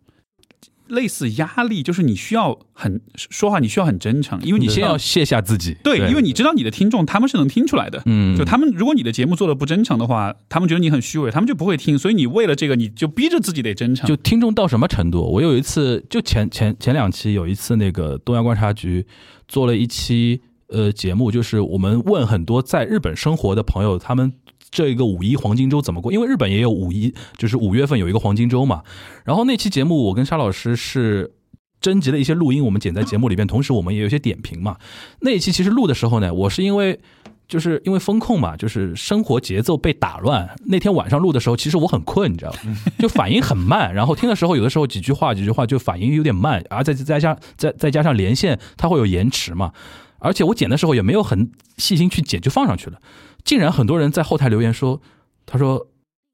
类似压力，就是你需要很说话，你需要很真诚，因为你先要卸下自己，对，因为你知道你的听众他们是能听出来的。嗯，就他们，如果你的节目做的不真诚的话，他们觉得你很虚伪，他们就不会听。所以你为了这个，你就逼着自己得真诚。就听众到什么程度？我有一次，就前前前两期有一次，那个东亚观察局做了一期呃节目，就是我们问很多在日本生活的朋友，他们这个五一黄金周怎么过？因为日本也有五一，就是五月份有一个黄金周嘛。然后那期节目，我跟沙老师是。征集了一些录音，我们剪在节目里边，同时我们也有一些点评嘛。那一期其实录的时候呢，我是因为就是因为风控嘛，就是生活节奏被打乱。那天晚上录的时候，其实我很困，你知道吧？就反应很慢，然后听的时候，有的时候几句话几句话就反应有点慢，而再再加再再加上连线，它会有延迟嘛。而且我剪的时候也没有很细心去剪，就放上去了。竟然很多人在后台留言说，他说。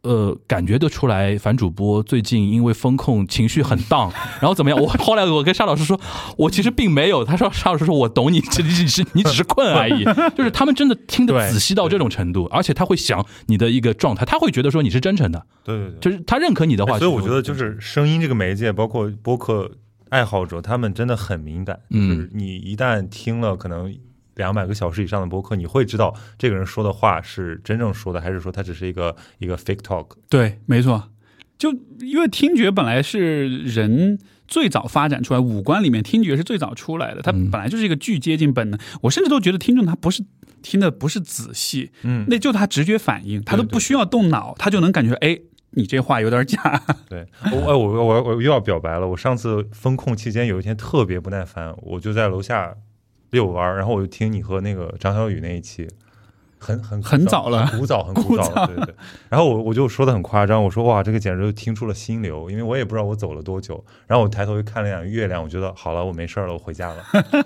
呃，感觉得出来，樊主播最近因为风控情绪很荡，然后怎么样？我 后来我跟沙老师说，我其实并没有。他说沙老师说我懂你，其实是你只是困而已。就是他们真的听得仔细到这种程度，而且他会想你的一个状态，他会觉得说你是真诚的。对对对，就是他认可你的话。所以我觉得就是声音这个媒介，包括播客爱好者，他们真的很敏感。嗯，你一旦听了，可能。两百个小时以上的播客，你会知道这个人说的话是真正说的，还是说他只是一个一个 fake talk？对，没错。就因为听觉本来是人最早发展出来，五官里面听觉是最早出来的，它本来就是一个巨接近本能。我甚至都觉得听众他不是听的不是仔细，嗯，那就他直觉反应，他都不需要动脑，他就能感觉，哎，你这话有点假。对，我我我我又要表白了。我上次风控期间有一天特别不耐烦，我就在楼下。遛弯儿，然后我就听你和那个张小雨那一期。很很很早了，古早很古早了，对对。然后我我就说的很夸张，我说哇，这个简直就听出了心流，因为我也不知道我走了多久。然后我抬头又看了一眼月亮，我觉得好了，我没事了，我回家了。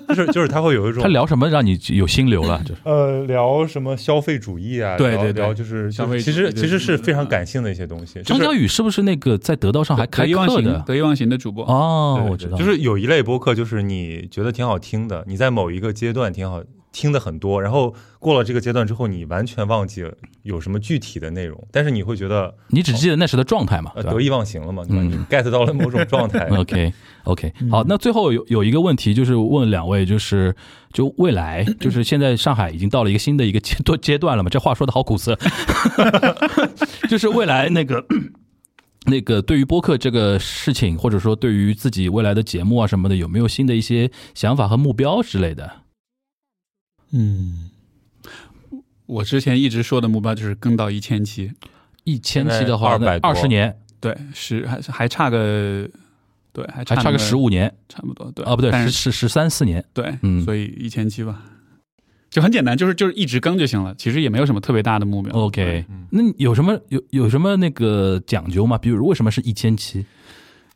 就是就是他会有一种他聊什么让你有心流了？就是呃聊什么消费主义啊？对对对，就是消费。其实其实是非常感性的一些东西。张小雨是不是那个在得道上还开课的？得意忘形的主播哦，我知道。就是有一类播客，就是你觉得挺好听的，你在某一个阶段挺好。听的很多，然后过了这个阶段之后，你完全忘记了有什么具体的内容，但是你会觉得你只记得那时的状态嘛，得意忘形了嘛，你 get 到了某种状态。OK OK，好，那最后有有一个问题，就是问两位，就是就未来，就是现在上海已经到了一个新的一个阶段阶段了嘛？这话说的好苦涩，就是未来那个 那个对于播客这个事情，或者说对于自己未来的节目啊什么的，有没有新的一些想法和目标之类的？嗯，我之前一直说的目标就是更到一千期，一千期的话，二百二十年，对，是还还差个，对，还差个十五年，差不多，对，啊，不对，十十十三四年，对，嗯，所以一千期吧，就很简单，就是就是一直更就行了，其实也没有什么特别大的目标。OK，那有什么有有什么那个讲究吗？比如为什么是一千期？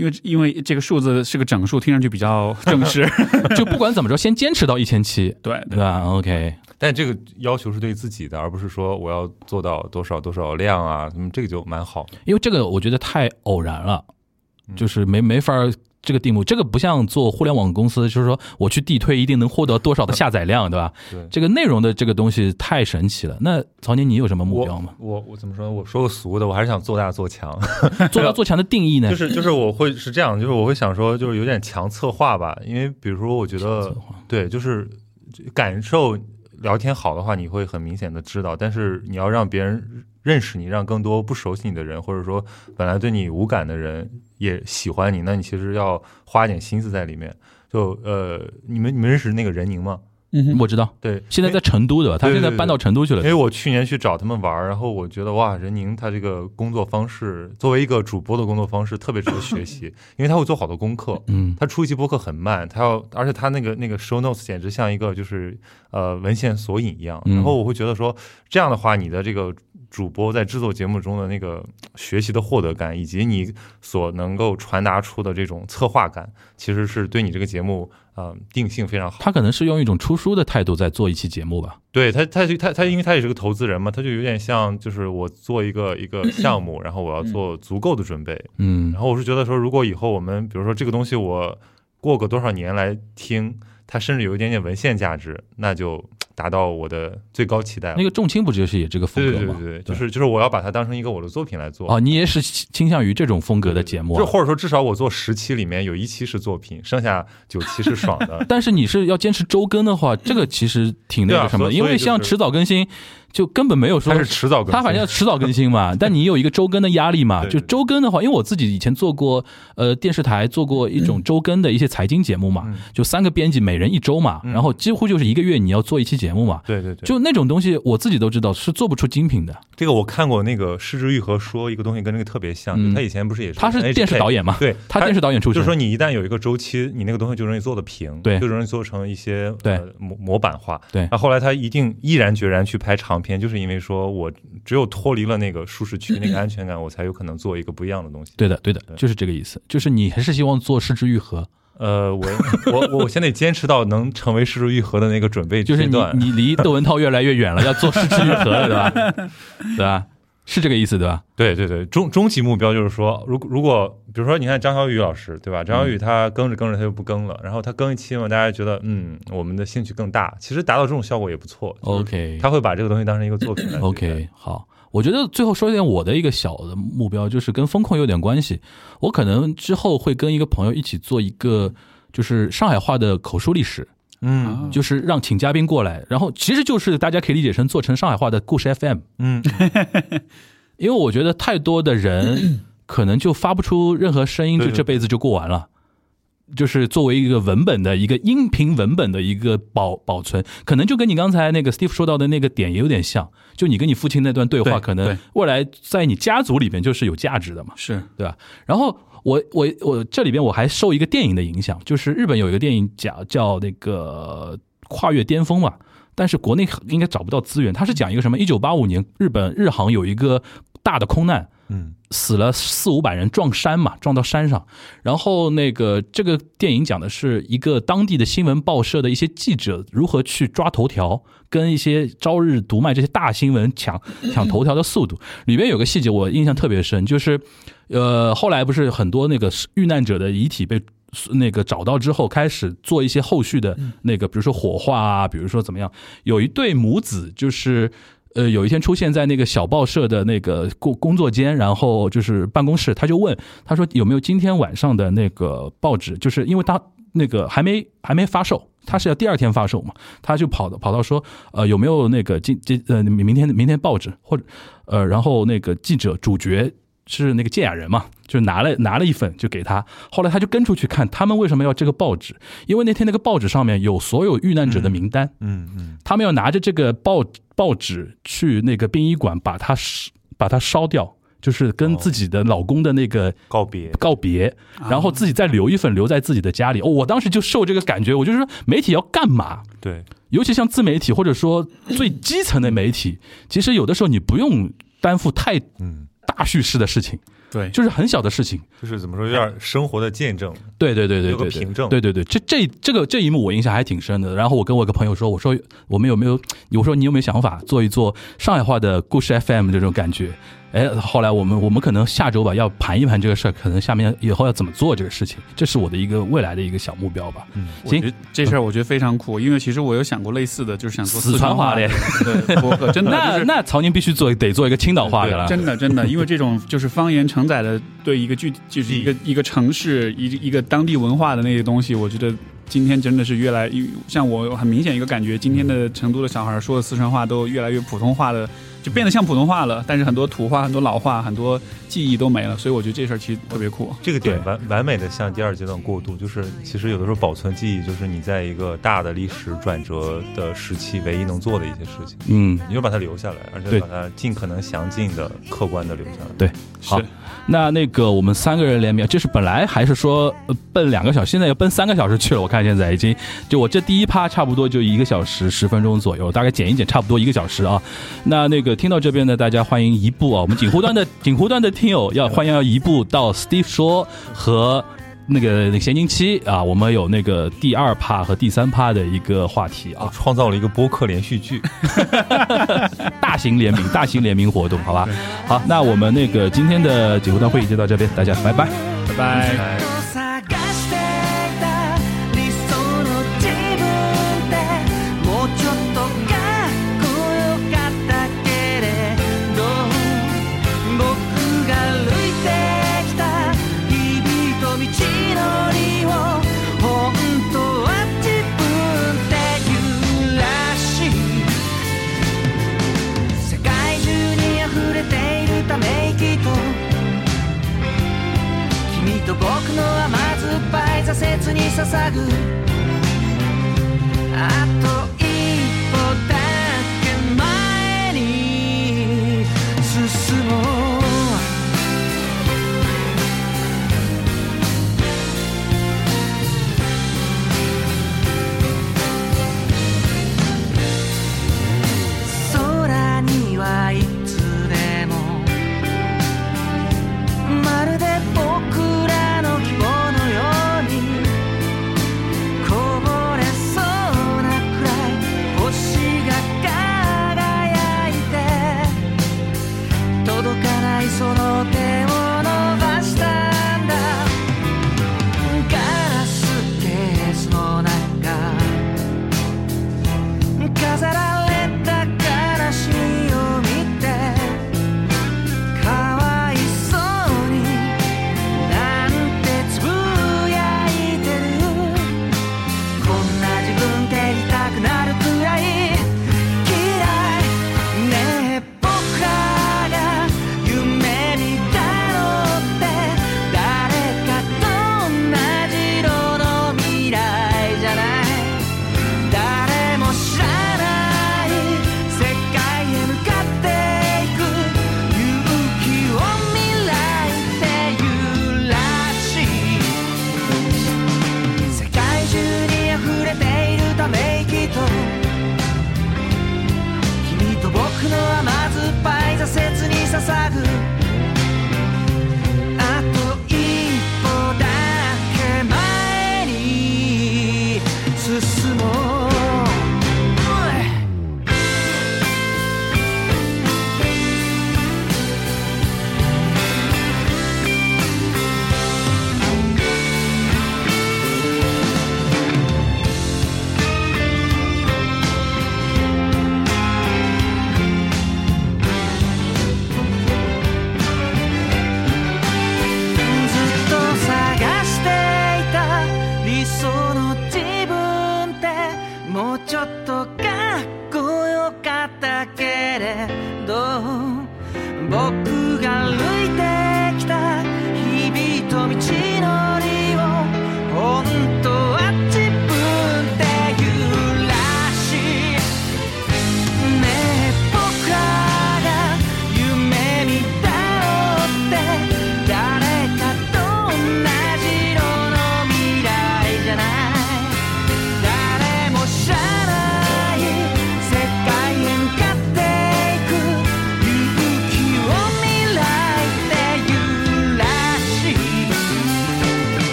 因为因为这个数字是个整数，听上去比较正式。就不管怎么着，先坚持到一千七，对对吧？OK。但这个要求是对自己的，而不是说我要做到多少多少量啊，嗯，这个就蛮好。因为这个我觉得太偶然了，就是没没法。这个地目，这个不像做互联网公司，就是说我去地推一定能获得多少的下载量，对吧？对，这个内容的这个东西太神奇了。那曹宁，你有什么目标吗？我我怎么说？我说个俗的，我还是想做大做强。做大做强的定义呢？就是就是我会是这样，就是我会想说，就是有点强策划吧。因为比如说，我觉得对，就是感受聊天好的话，你会很明显的知道。但是你要让别人认识你，让更多不熟悉你的人，或者说本来对你无感的人。也喜欢你，那你其实要花点心思在里面。就呃，你们你们认识那个任宁吗？嗯，我知道。对，现在在成都对吧？他现在搬到成都去了。因为我去年去找他们玩，然后我觉得哇，任宁他这个工作方式，作为一个主播的工作方式，特别值得学习。因为他会做好多功课。嗯。他出一期播客很慢，他要，而且他那个那个 show notes 简直像一个就是呃文献索引一样。然后我会觉得说，这样的话，你的这个。主播在制作节目中的那个学习的获得感，以及你所能够传达出的这种策划感，其实是对你这个节目呃定性非常好。他可能是用一种出书的态度在做一期节目吧？对他，他他他，因为他也是个投资人嘛，他就有点像就是我做一个一个 项目，然后我要做足够的准备，嗯，然后我是觉得说，如果以后我们比如说这个东西，我过个多少年来听，它甚至有一点点文献价值，那就。达到我的最高期待。那个重青不就是也这个风格吗？对对对，就是就是我要把它当成一个我的作品来做。哦，你也是倾向于这种风格的节目，就或者说至少我做十期里面有一期是作品，剩下九期是爽的。但是你是要坚持周更的话，这个其实挺那个什么，因为像迟早更新。就根本没有说，它是迟早更，它反正要迟早更新嘛。但你有一个周更的压力嘛？就周更的话，因为我自己以前做过呃电视台做过一种周更的一些财经节目嘛，就三个编辑每人一周嘛，然后几乎就是一个月你要做一期节目嘛。对对对，就那种东西我自己都知道是做不出精品的。这个我看过那个失之愈合说一个东西跟那个特别像，他以前不是也是他是电视导演嘛？对，他电视导演出身，就是说你一旦有一个周期，你那个东西就容易做的平，对，就容易做成一些对模模板化。对，那后来他一定毅然决然去拍长片，就是因为说。我只有脱离了那个舒适区、那个安全感，我才有可能做一个不一样的东西。对的，对的，就是这个意思。就是你还是希望做失之愈合。呃，我我我先得坚持到能成为失之愈合的那个准备就是你阶段。你离窦文涛越来越远了，要做失之愈合了，对吧？对吧？是这个意思，对吧？对对对，终终极目标就是说，如果如果比如说你看张小雨老师，对吧？张小雨他更着更着他就不更了，然后他更一期嘛，大家觉得嗯，我们的兴趣更大，其实达到这种效果也不错。OK 他会把这个东西当成一个作品来 OK，好，我觉得最后说一点我的一个小的目标，就是跟风控有点关系。我可能之后会跟一个朋友一起做一个，就是上海话的口述历史，嗯就是让请嘉宾过来，然后其实就是大家可以理解成做成上海话的故事 FM，嗯，因为我觉得太多的人 可能就发不出任何声音，就这辈子就过完了。就是作为一个文本的一个音频文本的一个保保存，可能就跟你刚才那个 Steve 说到的那个点也有点像，就你跟你父亲那段对话，可能未来在你家族里边就是有价值的嘛，是。对吧？然后我我我这里边我还受一个电影的影响，就是日本有一个电影讲叫那个跨越巅峰嘛，但是国内应该找不到资源。它是讲一个什么？一九八五年日本日航有一个大的空难，嗯死了四五百人，撞山嘛，撞到山上。然后那个这个电影讲的是一个当地的新闻报社的一些记者如何去抓头条，跟一些朝日、读卖这些大新闻抢 抢头条的速度。里边有个细节我印象特别深，就是呃后来不是很多那个遇难者的遗体被。那个找到之后，开始做一些后续的那个，比如说火化啊，比如说怎么样。有一对母子，就是呃，有一天出现在那个小报社的那个工工作间，然后就是办公室，他就问他说有没有今天晚上的那个报纸，就是因为他那个还没还没发售，他是要第二天发售嘛，他就跑到跑到说呃有没有那个今今呃明明天明天报纸或者呃然后那个记者主角。是那个建雅人嘛，就拿了拿了一份就给他，后来他就跟出去看他们为什么要这个报纸，因为那天那个报纸上面有所有遇难者的名单，嗯嗯。他们要拿着这个报报纸去那个殡仪馆把它烧把它烧掉，就是跟自己的老公的那个告别，告别，然后自己再留一份留在自己的家里。哦，我当时就受这个感觉，我就是说媒体要干嘛？对，尤其像自媒体或者说最基层的媒体，其实有的时候你不用担负太嗯，大叙事的事情，对，就是很小的事情。就是怎么说，有点生活的见证。对对对对有个凭证对对对，这这这个这一幕我印象还挺深的。然后我跟我一个朋友说，我说我们有没有，我说你有没有想法做一做上海话的故事 FM 这种感觉？哎，后来我们我们可能下周吧要盘一盘这个事儿，可能下面以后要怎么做这个事情，这是我的一个未来的一个小目标吧。嗯，行这事儿我觉得非常酷，因为其实我有想过类似的，就是想做 四川话的的对播客，真的那 就是那曹宁必须做得做一个青岛话的了。真的真的，因为这种就是方言承载的对一个具体就是一个一个城市一一个当地文化的那些东西，我觉得今天真的是越来越像我很明显一个感觉，今天的成都的小孩说的四川话都越来越普通话的，就变得像普通话了，但是很多土话、很多老话、很多记忆都没了，所以我觉得这事儿其实特别酷。这个点完完美的向第二阶段过渡，就是其实有的时候保存记忆，就是你在一个大的历史转折的时期唯一能做的一些事情，嗯，你就把它留下来，而且把它尽可能详尽的、客观的留下来。对，好。是，那那个我们三个人联名，就是本来还是说奔两个小时，现在要奔三个小时去了。我看现在已经，就我这第一趴差不多就一个小时十分钟左右，大概剪一剪差不多一个小时啊。那那个听到这边的，大家欢迎移步啊，我们锦湖端的锦湖端的听友要欢迎要移步到 Steve 说和。那个那个闲宁期啊，我们有那个第二趴和第三趴的一个话题啊，创造了一个播客连续剧，大型联名、大型联名活动，好吧？好，那我们那个今天的节目段会议就到这边，大家拜拜。拜拜。に捧ぐ。あと